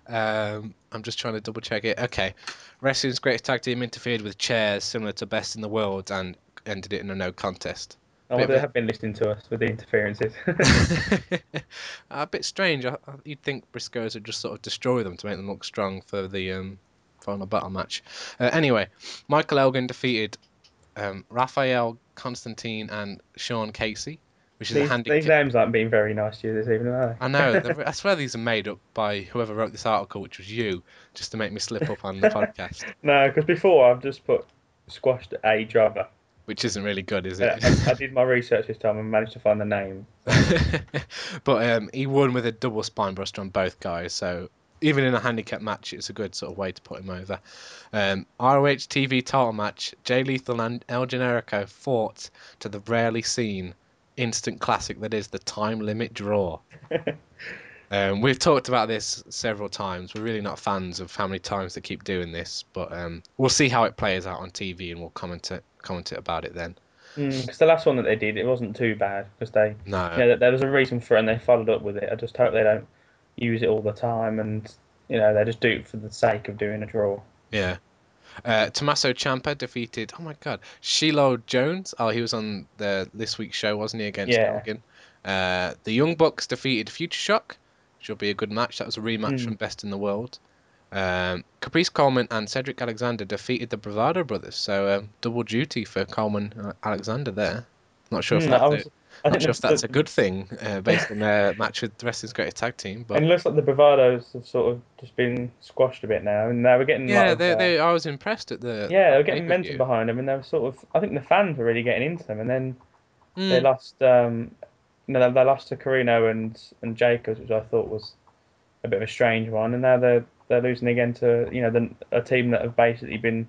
Um, I'm just trying to double check it. Okay. Wrestling's greatest tag team interfered with chairs similar to Best in the World and ended it in a no contest.
Oh,
Bit
they have been listening to us with the interferences.
a bit strange. I, I- you'd think Briscoes would just sort of destroy them to make them look strong for the um, final battle match. Uh, anyway, Michael Elgin defeated um, Raphael Constantine and Sean Casey, which is a
these,
handicap.
these names aren't being very nice to you this evening, are they?
I know. I swear these are made up by whoever wrote this article, which was you, just to make me slip up on the podcast,
No, because before I've just put squashed a driver.
which isn't really good, is
Yeah,
it?
I, I did my research this time and managed to find the name.
but um, he won with a double spine buster on both guys, so even in a handicap match, it's a good sort of way to put him over. Um, ROH TV title match: Jay Lethal and El Generico fought to the rarely seen instant classic that is the time limit draw. Um, we've talked about this several times. We're really not fans of how many times they keep doing this, but um, we'll see how it plays out on TV, and we'll comment it, comment it about it then.
Because the last one that they did, it wasn't too bad because they,
No,
you know, there was a reason for it and they followed up with it. I just hope they don't use it all the time and you know they just do it for the sake of doing a draw.
yeah. Uh, Tommaso Ciampa defeated. Oh my God, Shiloh Jones. Oh, he was on the this week's show, wasn't he, against
Yeah.
Elgin? Uh, the Young Bucks defeated Future Shock, which will be a good match. That was a rematch
Hmm.
from Best in the World. Um, Caprice Coleman and Cedric Alexander defeated the Bravado Brothers, so um, double duty for Coleman and Alexander there. Not sure if
Hmm,
a,
was- I
not
think
sure if that's
the-
a good thing uh, based on their match with the rest of Wrestling's Greatest Tag Team, but
And it looks like the bravados have sort of just been squashed a bit now, and they were getting
yeah, they,
uh,
they, I was impressed at the
yeah, they were getting momentum behind them, and they were sort of. I think the fans were really getting into them, and then
Mm.
they lost. Um, you know, they, they lost to Corino and and Jacobs, which I thought was a bit of a strange one, and now they're they're losing again to you know the, a team that have basically been,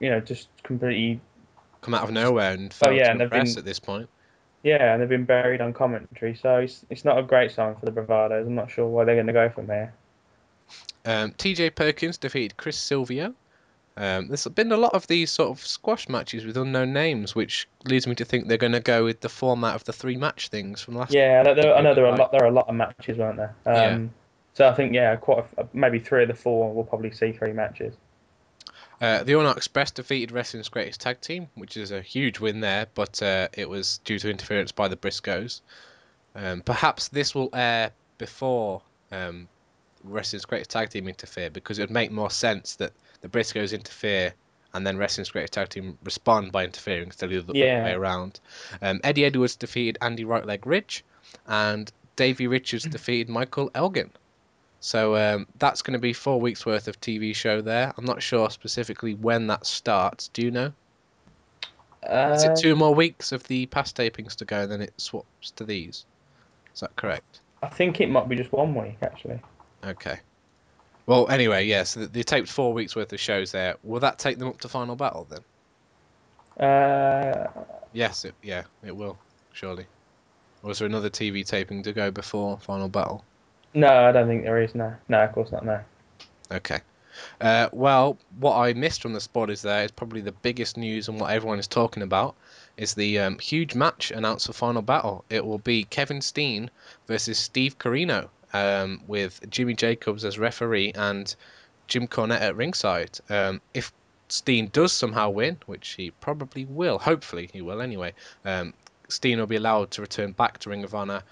you know, just completely
come out of nowhere and failed
Oh, yeah,
to
and
impress
been-
at this point.
yeah, and they've been buried on commentary, so it's it's not a great sign for the bravados. I'm not sure where they're going to go from here.
Um, TJ Perkins defeated Chris Silvio. Um, there's been a lot of these sort of squash matches with unknown names, which leads me to think they're going to go with the format of the three match things from last.
Yeah, there, I know there are a lot. There are a lot of matches, weren't there? Um,
Yeah.
So I think yeah, quite a, maybe three of the four we'll probably see three matches.
Uh, the All Out Express defeated Wrestling's Greatest Tag Team, which is a huge win there, but uh, it was due to interference by the Briscoes. Um, perhaps this will air before um, Wrestling's Greatest Tag Team interfere, because it would make more sense that the Briscoes interfere and then Wrestling's Greatest Tag Team respond by interfering instead of the other
Yeah.
way around. Um, Eddie Edwards defeated Andy Right Leg Ridge, and Davey Richards defeated Michael Elgin. So um, that's going to be four weeks worth of TV show there. I'm not sure specifically when that starts. Do you know? Is
Uh,
it two more weeks of the past tapings to go, and then it swaps to these? Is that correct?
I think it might be just one week actually.
Okay. Well, anyway, yeah. So they taped four weeks worth of shows there. Will that take them up to Final Battle then?
Uh,
Yes. It, yeah, it will. Surely. Or is there another TV taping to go before Final Battle?
No, I don't think there is. No, no, of course not. No.
Okay. Uh, well, what I missed from the spot is there is probably the biggest news and what everyone is talking about is the um, huge match announced for Final Battle. It will be Kevin Steen versus Steve Corino um, with Jimmy Jacobs as referee and Jim Cornette at ringside. Um, if Steen does somehow win, which he probably will, hopefully he will anyway, um, Steen will be allowed to return back to Ring of Honor.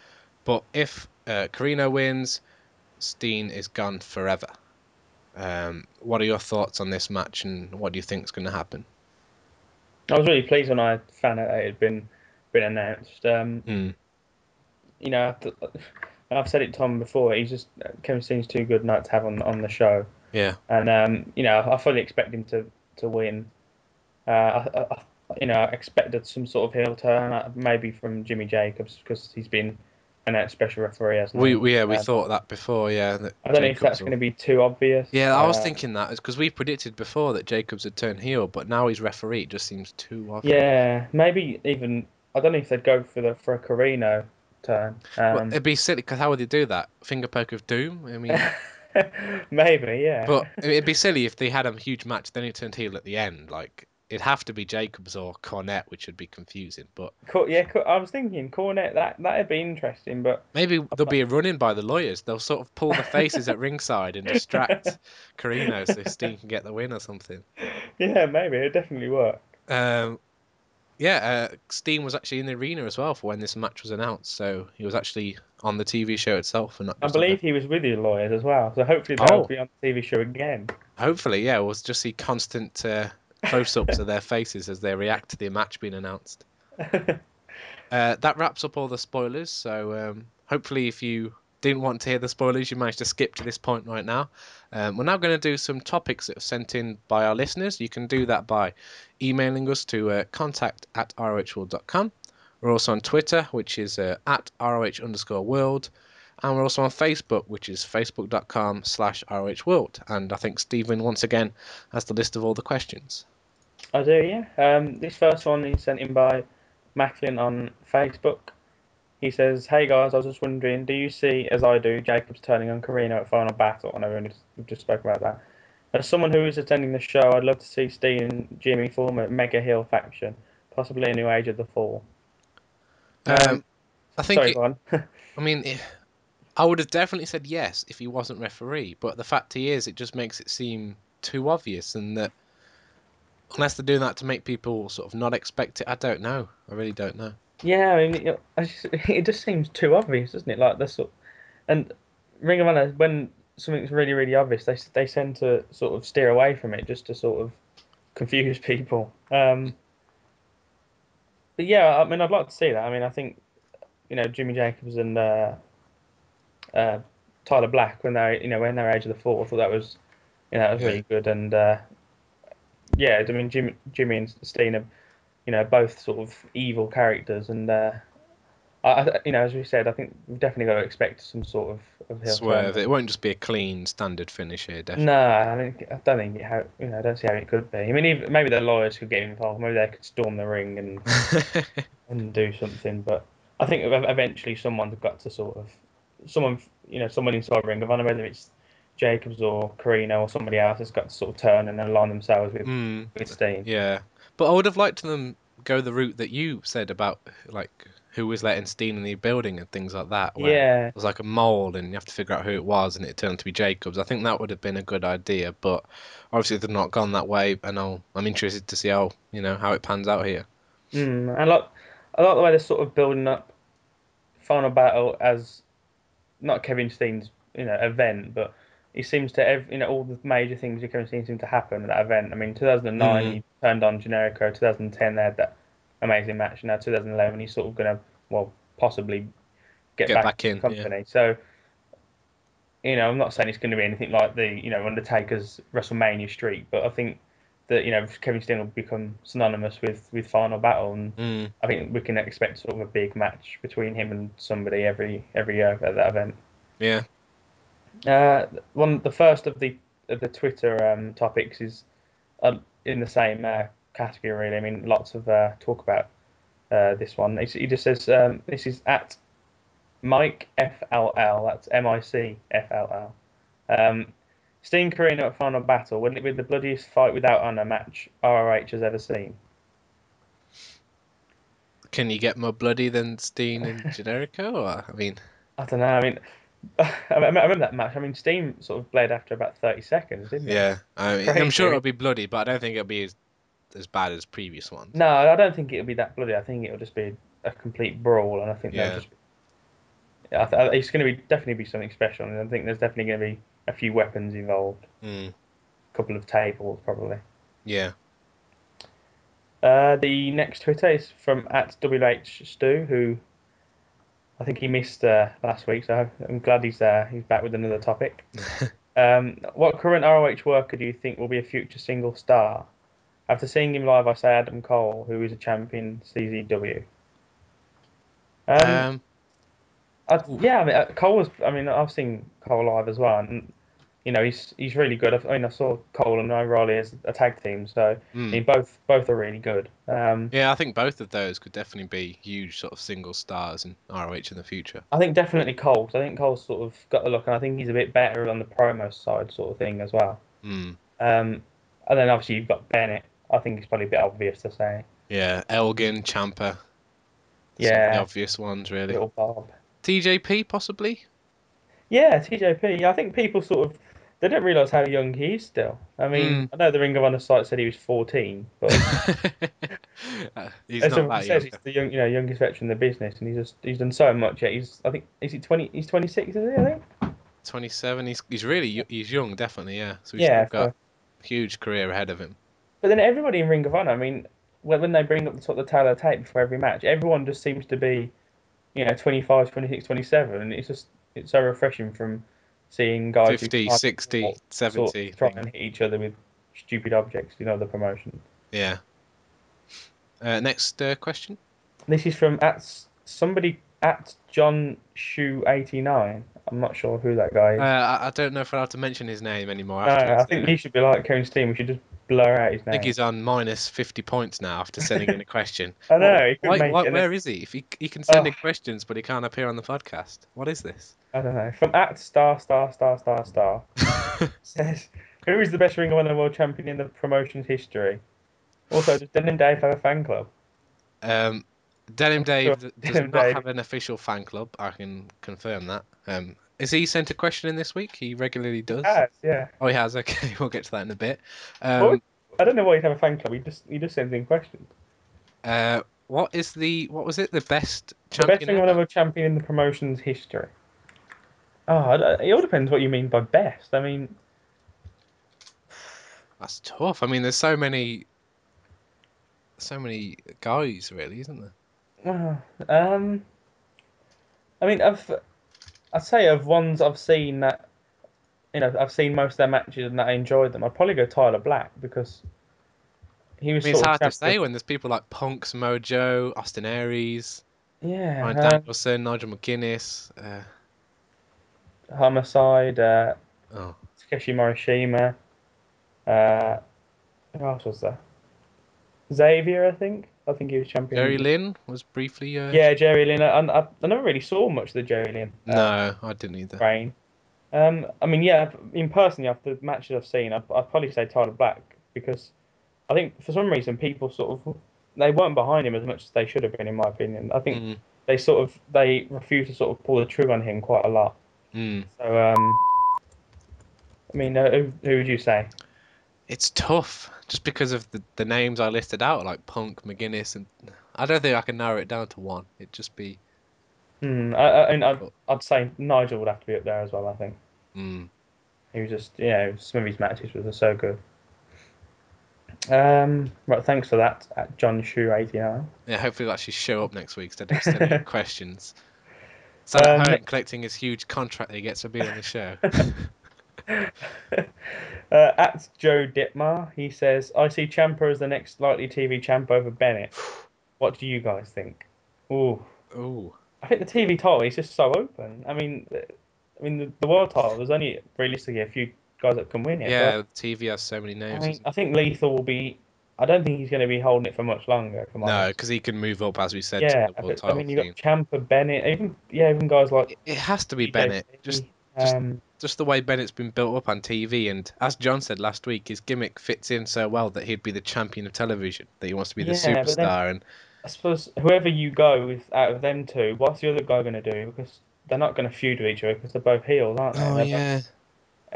But if uh, Corino wins, Steen is gone forever. Um, what are your thoughts on this match, and what do you think is going to happen?
I was really pleased when I found out it had been been announced. Um,
Mm.
you know, I've, said it to Tom before. He's just Kevin Steen's too good not to have on on the show.
Yeah,
and um, you know, I fully expect him to to win. Uh, I, I, you know, I expected some sort of heel turn, uh, maybe from Jimmy Jacobs because he's been special referee. Hasn't
we, we yeah we
Um,
thought that before. Yeah, that
I don't know if that's
will-
going to be too obvious.
Yeah, I was
Uh,
thinking that because we predicted before that Jacobs had turned heel, but now he's referee. It just seems too obvious.
Yeah, maybe even I don't know if they'd go for the for a Corino turn.
Well,
Um,
it'd be silly because how would they do that? Finger poke of doom. I mean,
maybe, yeah.
but it'd be silly if they had a huge match, then he turned heel at the end. Like it'd have to be Jacobs or Cornette, which would be confusing. But
yeah, I was thinking Cornette. That that'd be interesting, but
maybe there'll be a run in by the lawyers. They'll sort of pull the faces at ringside and distract Corino so Steen can get the win or something.
yeah, maybe it'd definitely work.
Um, yeah, uh, Steen was actually in the arena as well for when this match was announced, so he was actually on the TV show itself, and not
I believe he was with the lawyers as well, so hopefully they'll
Oh.
be on the TV show again.
hopefully, yeah, we'll just see constant uh, close-ups of their faces as they react to the match being announced. Uh, that wraps up all the spoilers. So um, hopefully, if you didn't want to hear the spoilers, you managed to skip to this point right now. Um, we're now going to do some topics that are sent in by our listeners. You can do that by emailing us to uh, contact at rohworld.com. We're also on Twitter, which is uh, at roh underscore world. And we're also on Facebook, which is facebook.com slash rohworld. And I think Stephen, once again, has the list of all the questions.
I do, yeah. Um, this first one is sent in by Macklin on Facebook. He says, "Hey guys, I was just wondering, do you see, as I do, Jacobs turning on Corino at Final Battle? I know we only just, we've just spoke about that. As someone who is attending the show, I'd love to see Steen and Jimmy form a mega Hill faction, possibly a new Age of the Fall.
Um, I think.
Sorry,
it-. I mean, I would have definitely said yes if he wasn't referee. But the fact he is, it just makes it seem too obvious, and that unless they're doing that to make people sort of not expect it, I don't know. I really don't know.
Yeah, I mean, it, just, seems too obvious, doesn't it? Like the sort, and Ring of Honor, when something's really, really obvious, they they tend to sort of steer away from it just to sort of confuse people. Um, but yeah, I mean, I'd like to see that. I mean, I think you know Jimmy Jacobs and uh, uh, Tyler Black when they you know when they're Age of the Fall. I thought that was you know that was really good. And uh, yeah, I mean Jimmy Jimmy and Steen are you know both sort of evil characters, and uh, I, you know as we said, I think we've definitely got to expect some sort of, of heel
Swerve.
turn.
It won't just be a clean standard finish here, definitely.
No, I mean I don't think it how you know I don't see how it could be. I mean even, maybe the lawyers could get involved. Maybe they could storm the ring and and do something. But I think eventually someone's got to sort of someone you know someone inside Ring of Honor, whether it's Jacobs or Corino or somebody else, has got to sort of turn and align themselves with
Hmm.
with Steen.
Yeah, but I would have liked them go the route that you said about like who was letting Steen in the building and things like that. Where
Yeah,
It was like a mold, and you have to figure out who it was, and it turned to be Jacobs. I think that would have been a good idea, but obviously they've not gone that way, and I'll, I'm interested to see how you know how it pans out here.
mm. and like I like the way they're sort of building up Final Battle as not Kevin Steen's you know event, but he seems to ev- you know all the major things with Kevin Steen seem to happen at that event. I mean, 2009
Mhm.
he turned on Generico. 2010 they had that amazing match. Now 2011 he's sort of gonna well possibly get,
Get
back,
back
in the
yeah.
company. So. You know, I'm not saying it's going to be anything like the you know Undertaker's WrestleMania streak, but I think that you know Kevin Steen will become synonymous with with Final Battle, and
Mm,
I think we can expect sort of a big match between him and somebody every every year at that event.
yeah,
Uh, one, the first of the of the Twitter um, topics is uh, in the same uh, category. Really, I mean, lots of uh, talk about uh, this one. It's, he just says um, this is at Mike FLL. That's M I C F L L. Steen Corino at Final Battle. Wouldn't it be the bloodiest fight without honor match ROH has ever seen?
can you get more bloody than Steen and Generico? Or I mean,
I don't know. I mean, I remember that match. I mean, Steen sort of bled after about thirty seconds, didn't it?
yeah, I mean, I'm sure it'll be bloody, but I don't think it'll be as, as bad as previous ones.
No, I don't think it'll be that bloody. I think it'll just be a complete brawl, and I think
Yeah.
just. I th- it's going to be definitely be something special, and I think there's definitely going to be a few weapons involved,
Mm,
a couple of tables probably.
yeah,
Uh, the next Twitter is from at WH Stu, who I think he missed uh, last week, so I'm glad he's there. He's back with another topic. Um, what current ROH worker do you think will be a future single star? After seeing him live, I say Adam Cole, who is a champion CZW. Um,
um,
I, yeah, I mean, uh, Cole was. I mean, I've seen Cole live as well, and you know he's he's really good. I, I mean, I saw Cole and O'Reilly as a tag team, so I
mm.
mean, both both are really good. Um,
Yeah, I think both of those could definitely be huge sort of single stars in ROH in the future.
I think definitely Cole. 'cause I think Cole's sort of got the look, and I think he's a bit better on the promo side, sort of thing as well.
Mm.
Um, and then obviously you've got Bennett. I think it's probably a bit obvious to say.
Yeah, Elgin, Ciampa.
Yeah.
obvious ones really.
Little Bob.
TJP possibly.
Yeah, TJP. I think people sort of they don't realise how young he is still. I mean,
Mm.
I know the Ring of Honor site said he was 14, but
he's
as
not that
says,
young.
he's the young, you know, youngest veteran in the business, and he's just he's done so much. Yet he's I think is he 20? He's 26, is he? I think.
27. He's he's really he's young, definitely. Yeah. So he's
Yeah.
got a huge career ahead of him.
But then everybody in Ring of Honor, I mean, when, when they bring up the sort of the the tape before every match, everyone just seems to be, you know, 25, 26, 27, and it's just it's so refreshing from seeing guys
50,
can't
60,
sort of
70.
try and hit each other with stupid objects, you know, the promotion.
Yeah. Uh, next uh, question.
This is from at somebody at John Shoe eighty nine. I'm not sure who that guy is.
Uh, I, I don't know if we're allowed to mention his name anymore.
no, I think he should be like Karen Steen. We should just blur out his
I think he's on minus 50 points now after sending in a question.
I know.
Why, why, where is he? If he, he can send in
Oh.
questions, but he can't appear on the podcast. What is this?
I don't know. From at star star star star star says, "Who is the best Ring of Honor World Champion in the promotion's history?" Also, does Denim Dave have a fan club?
um, Denim Dave
Sure.
does
Denim
not
Dave.
have an official fan club. I can confirm that. Um, is he sent a question in this week? He regularly does.
Has, yeah.
Oh, he has. Okay, we'll get to that in a bit. Um,
I don't know why he'd have a fan club. He just he just sends in questions.
uh, what is the what was it? The best champion.
The best
champion?
Ring of
ever?
Champion in the promotion's history. Oh, it all depends what you mean by best. I mean,
That's tough. I mean, there's so many, so many guys, really, isn't there?
well, um, I mean, I've I'd say of ones I've seen that, you know, I've seen most of their matches and that I enjoyed them. I'd probably go Tyler Black because he
I
was
mean, it's hard to say when there's people like Punk, Samoa Joe, Austin Aries,
Yeah,
Ryan
um,
Danielson, Nigel McGuinness. Uh,
Homicide, uh,
oh,
Takeshi Morishima. Uh, who else was there? Xavier, I think. I think he was champion.
Jerry Lynn was briefly. Uh...
Yeah, Jerry Lynn. I, I, I never really saw much of the Jerry Lynn. uh,
No, I didn't either.
reign. Um, I mean, yeah. In personally, after the matches I've seen, I'd, I'd probably say Tyler Black because I think for some reason people sort of they weren't behind him as much as they should have been, in my opinion. I think
Mm,
they sort of they refused to sort of pull the trigger on him quite a lot.
mm.
So, um, I mean, uh, who, who would you say?
It's tough just because of the, the names I listed out, like Punk, McGuinness, and I don't think I can narrow it down to one. It'd just be.
Hmm, I, I, and I'd, I'd say Nigel would have to be up there as well. I think
Mm.
he was just you know, some of his matches were so good. Um, right, thanks for that, at John Shoe eighty nine.
Yeah, hopefully he'll actually show up next week instead of sending questions. So
Um,
collecting his huge contract that he gets to be on the show.
uh, at Joe Ditmar, he says, "I see Ciampa as the next likely TV champ over Bennett. What do you guys think?" Ooh,
Ooh.
I think the TV title is just so open. I mean, the- I mean the, the world title. There's only realistically a few guys that can win it.
Yeah, TV has so many names.
I mean, I think Lethal will be. I don't think he's going to be holding it for much longer.
No, because he can move up, as we said,
yeah,
to the world
but, I mean you got Ciampa, Bennett, even yeah, even guys like
It- has to be Bennett. Just-
um,
just the way Bennett's been built up on TV, and as John said last week, his gimmick fits in so well that he'd be the champion of television. That he wants to be the
Yeah, but then-
superstar, and
I suppose whoever you go with out of them two, what's the other guy going to do? Because they're not going to feud with each other because they're both heels, aren't they?
oh
They're
yeah,
both-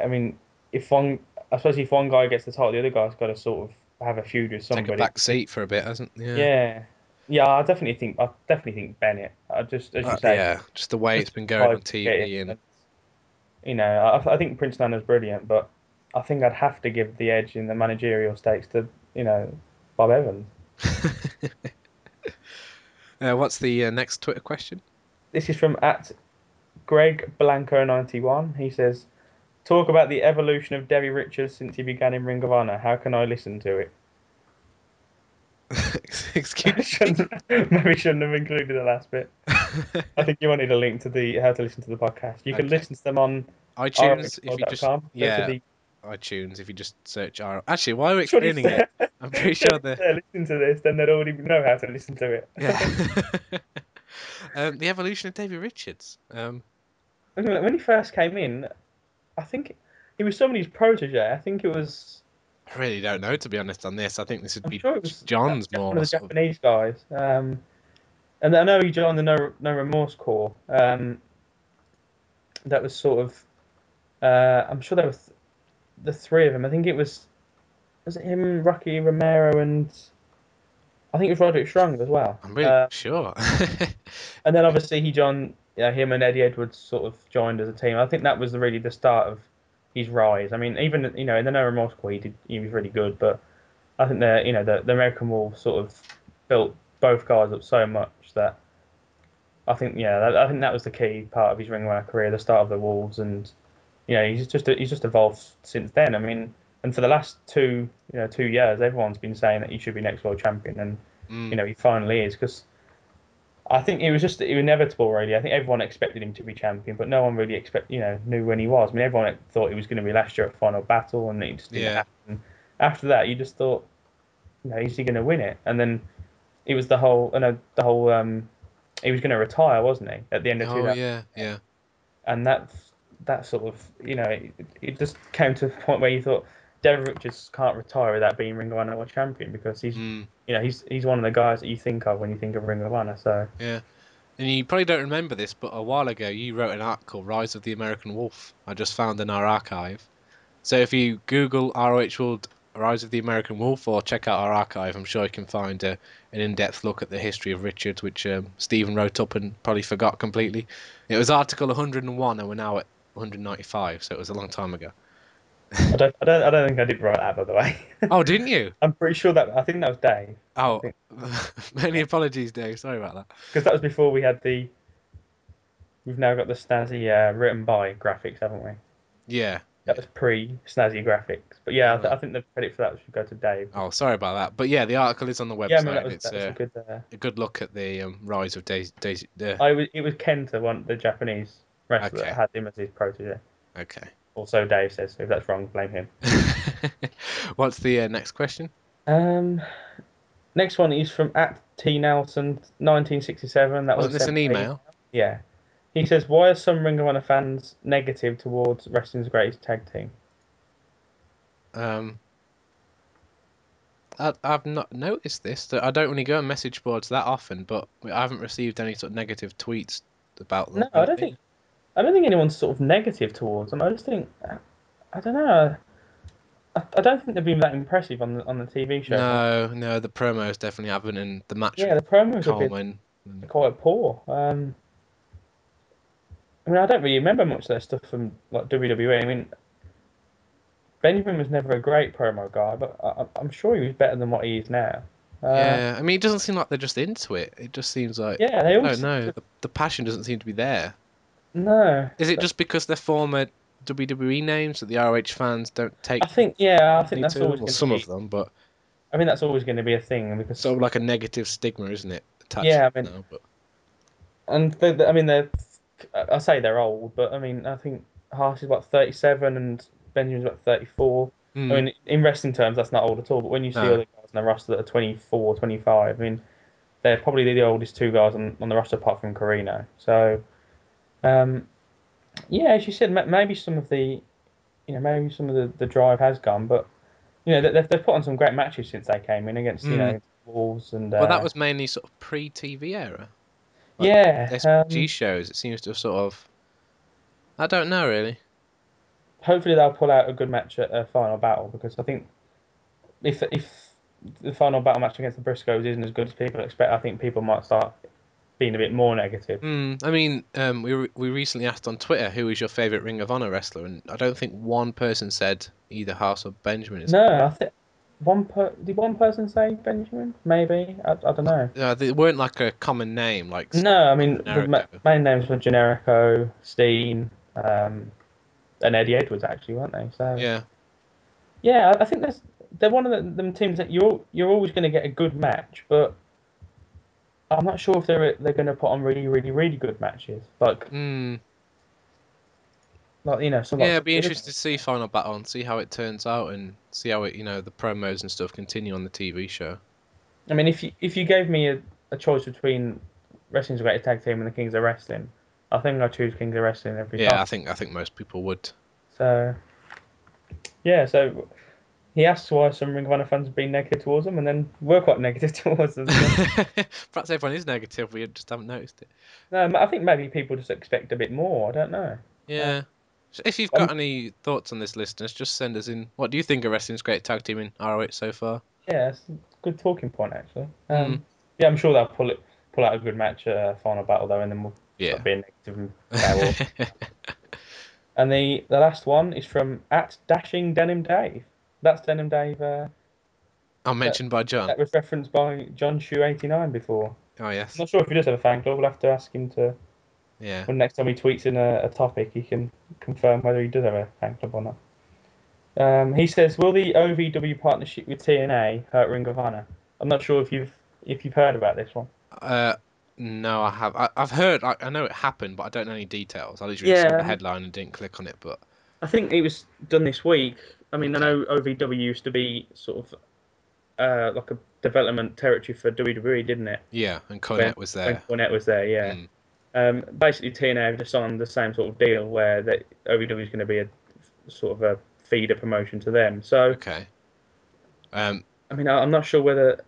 I mean, if one, I suppose if one guy gets the title, the other guy's got to sort of have a feud with somebody.
take a back seat for a bit, hasn't? Yeah.
yeah. yeah, I definitely think I definitely think Bennett. I just as you
Uh,
say,
yeah, just the way it's been going on
tried to get
TV, and
you know, I, I think Prince Nana's brilliant, but I think I'd have to give the edge in the managerial stakes to you know Bob Evans.
uh, what's the uh, next Twitter question?
This is from at Greg Blanco ninety one. He says, "Talk about the evolution of Davey Richards since he began in Ring of Honor. How can I listen to it?"
Excuse me.
shouldn't, maybe shouldn't have included the last bit. I think you wanted a link to the how to listen to the podcast. You can
Okay.
listen to them on
iTunes, if you just
rohworld.com. Go to
yeah,
the-
iTunes, if you just search R. Actually, why are we explaining it? I'm pretty
Sure
sure
it's
the
there, listen to this, then they'd already know how to listen to it.
yeah. um, the evolution of Davey Richards. Um,
when he first came in, I think he was somebody's protege. I think it was.
I really don't know to be honest on this. I think this would
I'm
be
sure was
John's
one
more.
of the Japanese guys. Um, and I know he joined the No No Remorse Corps. Um, that was sort of. Uh, I'm sure there were th- the three of them. I think it was. Was it him, Rocky Romero, and I think it was Roderick Strong as well.
I'm really
Uh,
sure.
and then obviously he joined. Yeah, him and Eddie Edwards sort of joined as a team. I think that was really the start of his rise. I mean, even you know in the No Remorse he did he was really good, but I think the you know the, the American Wolves sort of built both guys up so much that I think yeah that, I think that was the key part of his Ring of Honor career, the start of the Wolves, and you know he's just he's just evolved since then. I mean, and for the last two you know two years, everyone's been saying that he should be next world champion, and
Mm.
you know he finally is because I think it was just inevitable really. I think everyone expected him to be champion, but no one really expect you know knew when he was. I mean, everyone thought he was going to be last year at Final Battle, and it just didn't
Yeah.
happen. after that, you just thought, you know, is he going to win it? And then it was the whole, uh, no, the whole, um, he was going to retire, wasn't he, at the end of
Oh
2000?
yeah, yeah.
And that, that sort of, you know, it, it just came to a point where you thought, Davey Richards can't retire without being Ring of Honor World Champion because he's,
Mm,
you know, he's he's one of the guys that you think of when you think of Ring of Honor. So
yeah. And you probably don't remember this, but a while ago you wrote an article, "Rise of the American Wolf." I just found in our archive. So if you Google ROH World Rise of the American Wolf or check out our archive, I'm sure you can find a, an in-depth look at the history of Richards, which um, Stephen wrote up and probably forgot completely. It was article 101, and we're now at 195, so it was a long time ago.
I don't, I don't, I don't think I did write that by the way.
Oh, didn't you?
I'm pretty sure that I think that was Dave
Oh, many apologies, Dave. Sorry about that.
because that was before we had the. We've now got the snazzy uh, written by graphics, haven't we?
Yeah.
That was pre snazzy graphics, but yeah, I, th- I think the credit for that should go to Dave.
Oh, sorry about that. But yeah, the article is on the website.
yeah, I mean that was,
it's
that was
uh,
a good. Uh,
a good look at the um, rise of Davey. Davey uh,
I was, it was Kenta, one the Japanese wrestler
Okay.
that had him as his protege.
okay.
Also, Dave says if that's wrong, blame him.
What's the uh, next question?
Um, next one is from at T Nelson, 1967. That
Wasn't
was
this an
sent to me.
email?
Yeah. He says, "Why are some Ring of Honor fans negative towards wrestling's greatest tag team?"
Um, I, I've not noticed this. That I don't really go on message boards that often, but I haven't received any sort of negative tweets about them.
No, I don't think. I don't think anyone's sort of negative towards them. I just think, I don't know. I, I don't think they've been that impressive on the on the TV show.
No, no, the promos definitely haven't, and the match
Yeah, the promos have been quite poor. Um, I mean, I don't really remember much of their stuff from like WWE. I mean, Benjamin was never a great promo guy, but I, I'm sure he was better than what he is now. Uh,
yeah, I mean, it doesn't seem like they're just into it. It just seems like
yeah, they
I
all.
don't know. The, the passion doesn't seem to be there.
No,
Is it just because they're former WWE names that the ROH fans don't take?
I think yeah, I think that's
them?
always
Well, some
be,
of them, but
I mean, that's always going to be a thing because
sort of like a negative stigma, isn't it? Attached
Yeah, I mean-
now, but
and they they- I mean they're I say they're old, but I mean I think Haas is about 37 and Benjamin's about 34.
Hmm.
I mean in wrestling terms that's not old at all, but when you see
No.
other guys on the roster that are 24, 25, I mean they're probably the oldest two guys on, on the roster apart from Corino. So um, yeah, as you said, maybe some of the you know maybe some of the, the drive has gone, but you know they- they've, they've put on some great matches since they came in against you
Mm.
know Wolves and uh,
well, that was mainly sort of pre-TV era. like,
yeah
SPG
um,
shows. It seems to have sort of. I don't know really.
hopefully they'll pull out a good match at a final battle because I think if if the final battle match against the Briscoes isn't as good as people expect, I think people might start being a bit more negative.
Hmm. I mean, um, we re- we recently asked on Twitter who is your favorite Ring of Honor wrestler, and I don't think one person said either Haas or Benjamin. Is
No, I think one per did one person say Benjamin? Maybe I, I don't know.
Uh, they weren't like a common name, like
No, I mean the ma- main names were Generico, Steen, um, and Eddie Edwards actually, weren't they? So
yeah.
Yeah, I I think that's they're one of the, them teams that you're you're always going to get a good match, but I'm not sure if they're they're going to put on really really really good matches. Like
Hmm.
like you know some.
Yeah, it'd be interesting to see Final Battle and see how it turns out and see how it, you know, the promos and stuff continue on the TV show.
I mean, if you if you gave me a, a choice between Wrestling's Greatest Tag Team and the Kings of Wrestling, I think I choose Kings of Wrestling every time.
Yeah, I think I think most people would.
So yeah, so he asks why some Ring of Honor fans have been negative towards him, and then we're quite negative towards them.
Perhaps everyone is negative. We just haven't noticed it.
no, I think maybe people just expect a bit more. I don't know.
Yeah. So if you've
Um,
got any thoughts on this, listeners, just send us in. What do you think of wrestling's great tag team in ROH so far?
Yeah, it's a good talking point actually. Um,
Mm.
Yeah, I'm sure they'll pull it, pull out a good match at uh, final battle though, and then we'll
Yeah.
being negative. And, and the the last one is from at dashing denim Dave. That's denim Dave. Uh,
I'm mentioned by John.
that was referenced by John Shoe eighty nine before.
Oh yes.
I'm not sure if he does have a fan club. We'll have to ask him to.
Yeah.
When next time he tweets in a, a topic, he can confirm whether he does have a fan club or not. Um, he says, "Will the OVW partnership with TNA hurt Ring of Honor?" I'm not sure if you've if you've heard about this one.
Uh, no, I have. I, I've heard. I, I know it happened, but I don't know any details. I literally saw the headline and didn't click on it. But
I think it was done this week. I mean, I know OVW used to be sort of uh, like a development territory for WWE, didn't it?
Yeah, and Cornette was there.
Cornette was there, yeah.
Mm.
Um, basically, TNA have just signed the same sort of deal where that OVW is going to be a sort of a feeder promotion to them. So,
Okay. Um,
I mean, I, I'm not sure whether.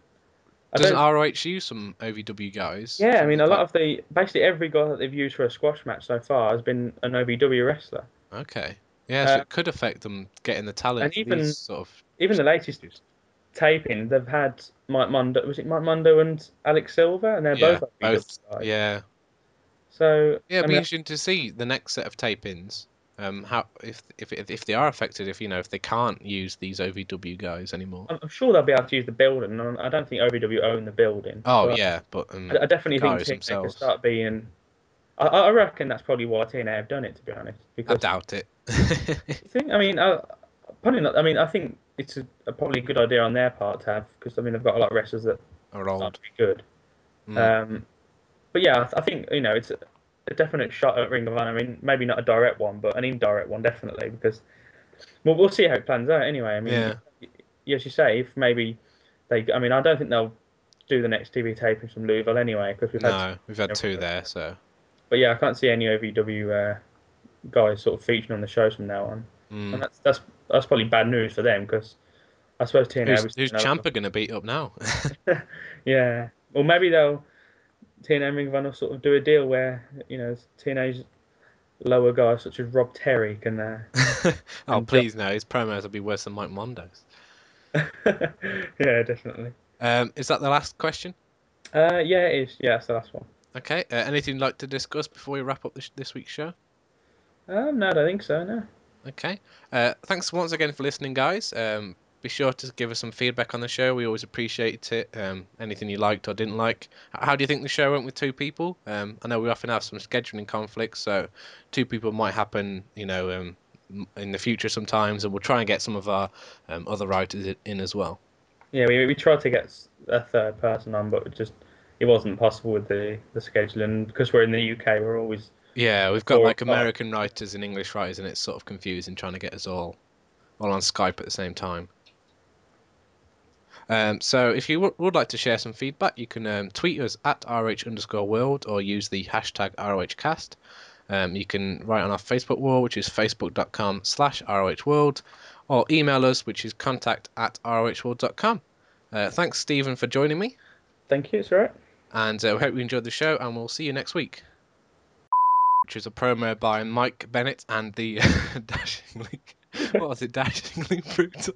I
doesn't ROH use some OVW guys?
yeah, I mean, a lot of the basically every guy that they've used for a squash match so far has been an OVW wrestler.
Okay. Yeah, so
Uh,
it could affect them getting the talent.
and even-
these sort of.
Even the latest taping, they've had Mike Mondo. Was it Mike Mondo and Alex Silver? And they're
Yeah,
both
both. Yeah.
So
Yeah, it'd
I
be interesting to see the next set of tape-ins. Um, how if if if they are affected, if you know if they can't use these OVW guys anymore.
I'm sure they'll be able to use the building. I don't think OVW own the building.
Oh
but
yeah, but um,
I, I definitely think TNA can start being. I, I reckon that's probably why TNA have done it, to be honest.
I doubt it.
I think, I mean, I, probably not. I mean, I think it's a, a probably good idea on their part to have because I mean they've got a lot of wrestlers that
Are old.
good.
Mm.
Um, but yeah, I, I think you know it's a, a definite shot at Ring of Honor. I mean, maybe not a direct one, but an indirect one definitely because well, we'll see how it plans out anyway. I mean,
Yeah.
as you say, if maybe they, I mean, I don't think they'll do the next TV taping from Louisville anyway because we've had.
No, we've had two there, so.
But yeah, I can't see any OVW uh, guys sort of featuring on the shows from now on,
Mm.
and that's that's that's probably bad news for them because I suppose TNA
Who's,
was
who's Ciampa going to beat up now?
Yeah, or maybe they'll TNA and Ring of Honor sort of do a deal where you know TNA's lower guys such as Rob Terry can. Uh...
oh, please no, his promos will be worse than Mike Mondo's.
yeah, definitely.
Um, is that the last question?
Uh, yeah, it is. Yeah, it's the last one.
Okay. Uh, anything you'd like to discuss before we wrap up this, this week's show?
Um, no, I don't think so. No.
Okay. Uh, thanks once again for listening, guys. Um, be sure to give us some feedback on the show. We always appreciate it. Um, anything you liked or didn't like. How do you think the show went with two people? Um, I know we often have some scheduling conflicts, so two people might happen, you know, um, in the future sometimes, and we'll try and get some of our um, other writers in as well.
Yeah, we we tried to get a third person on, but just it wasn't possible with the the scheduling because we're in the UK. We're always
Yeah, we've got like American writers and English writers, and it's sort of confusing trying to get us all all on Skype at the same time. Um, so if you w- would like to share some feedback, you can um, tweet us at rh underscore world or use the hashtag rohcast. Um, you can write on our Facebook wall, which is facebook.com slash rohworld, or email us, which is contact at rohworld.com. Uh, thanks, Stephen, for joining me,
thank you. It's all right.
And uh, we hope you enjoyed the show, and we'll see you next week. Which is a promo by Mike Bennett and the Dashingly, what was it, Dashingly Brutal?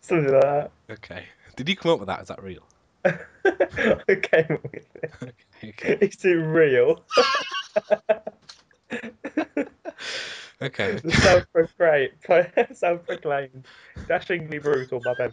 Something like that.
Okay. Did you come up with that? Is that real?
I came up with it.
Okay.
It's too real.
Okay.
Self-proclaimed, self-proclaimed, dashingly brutal, my bad.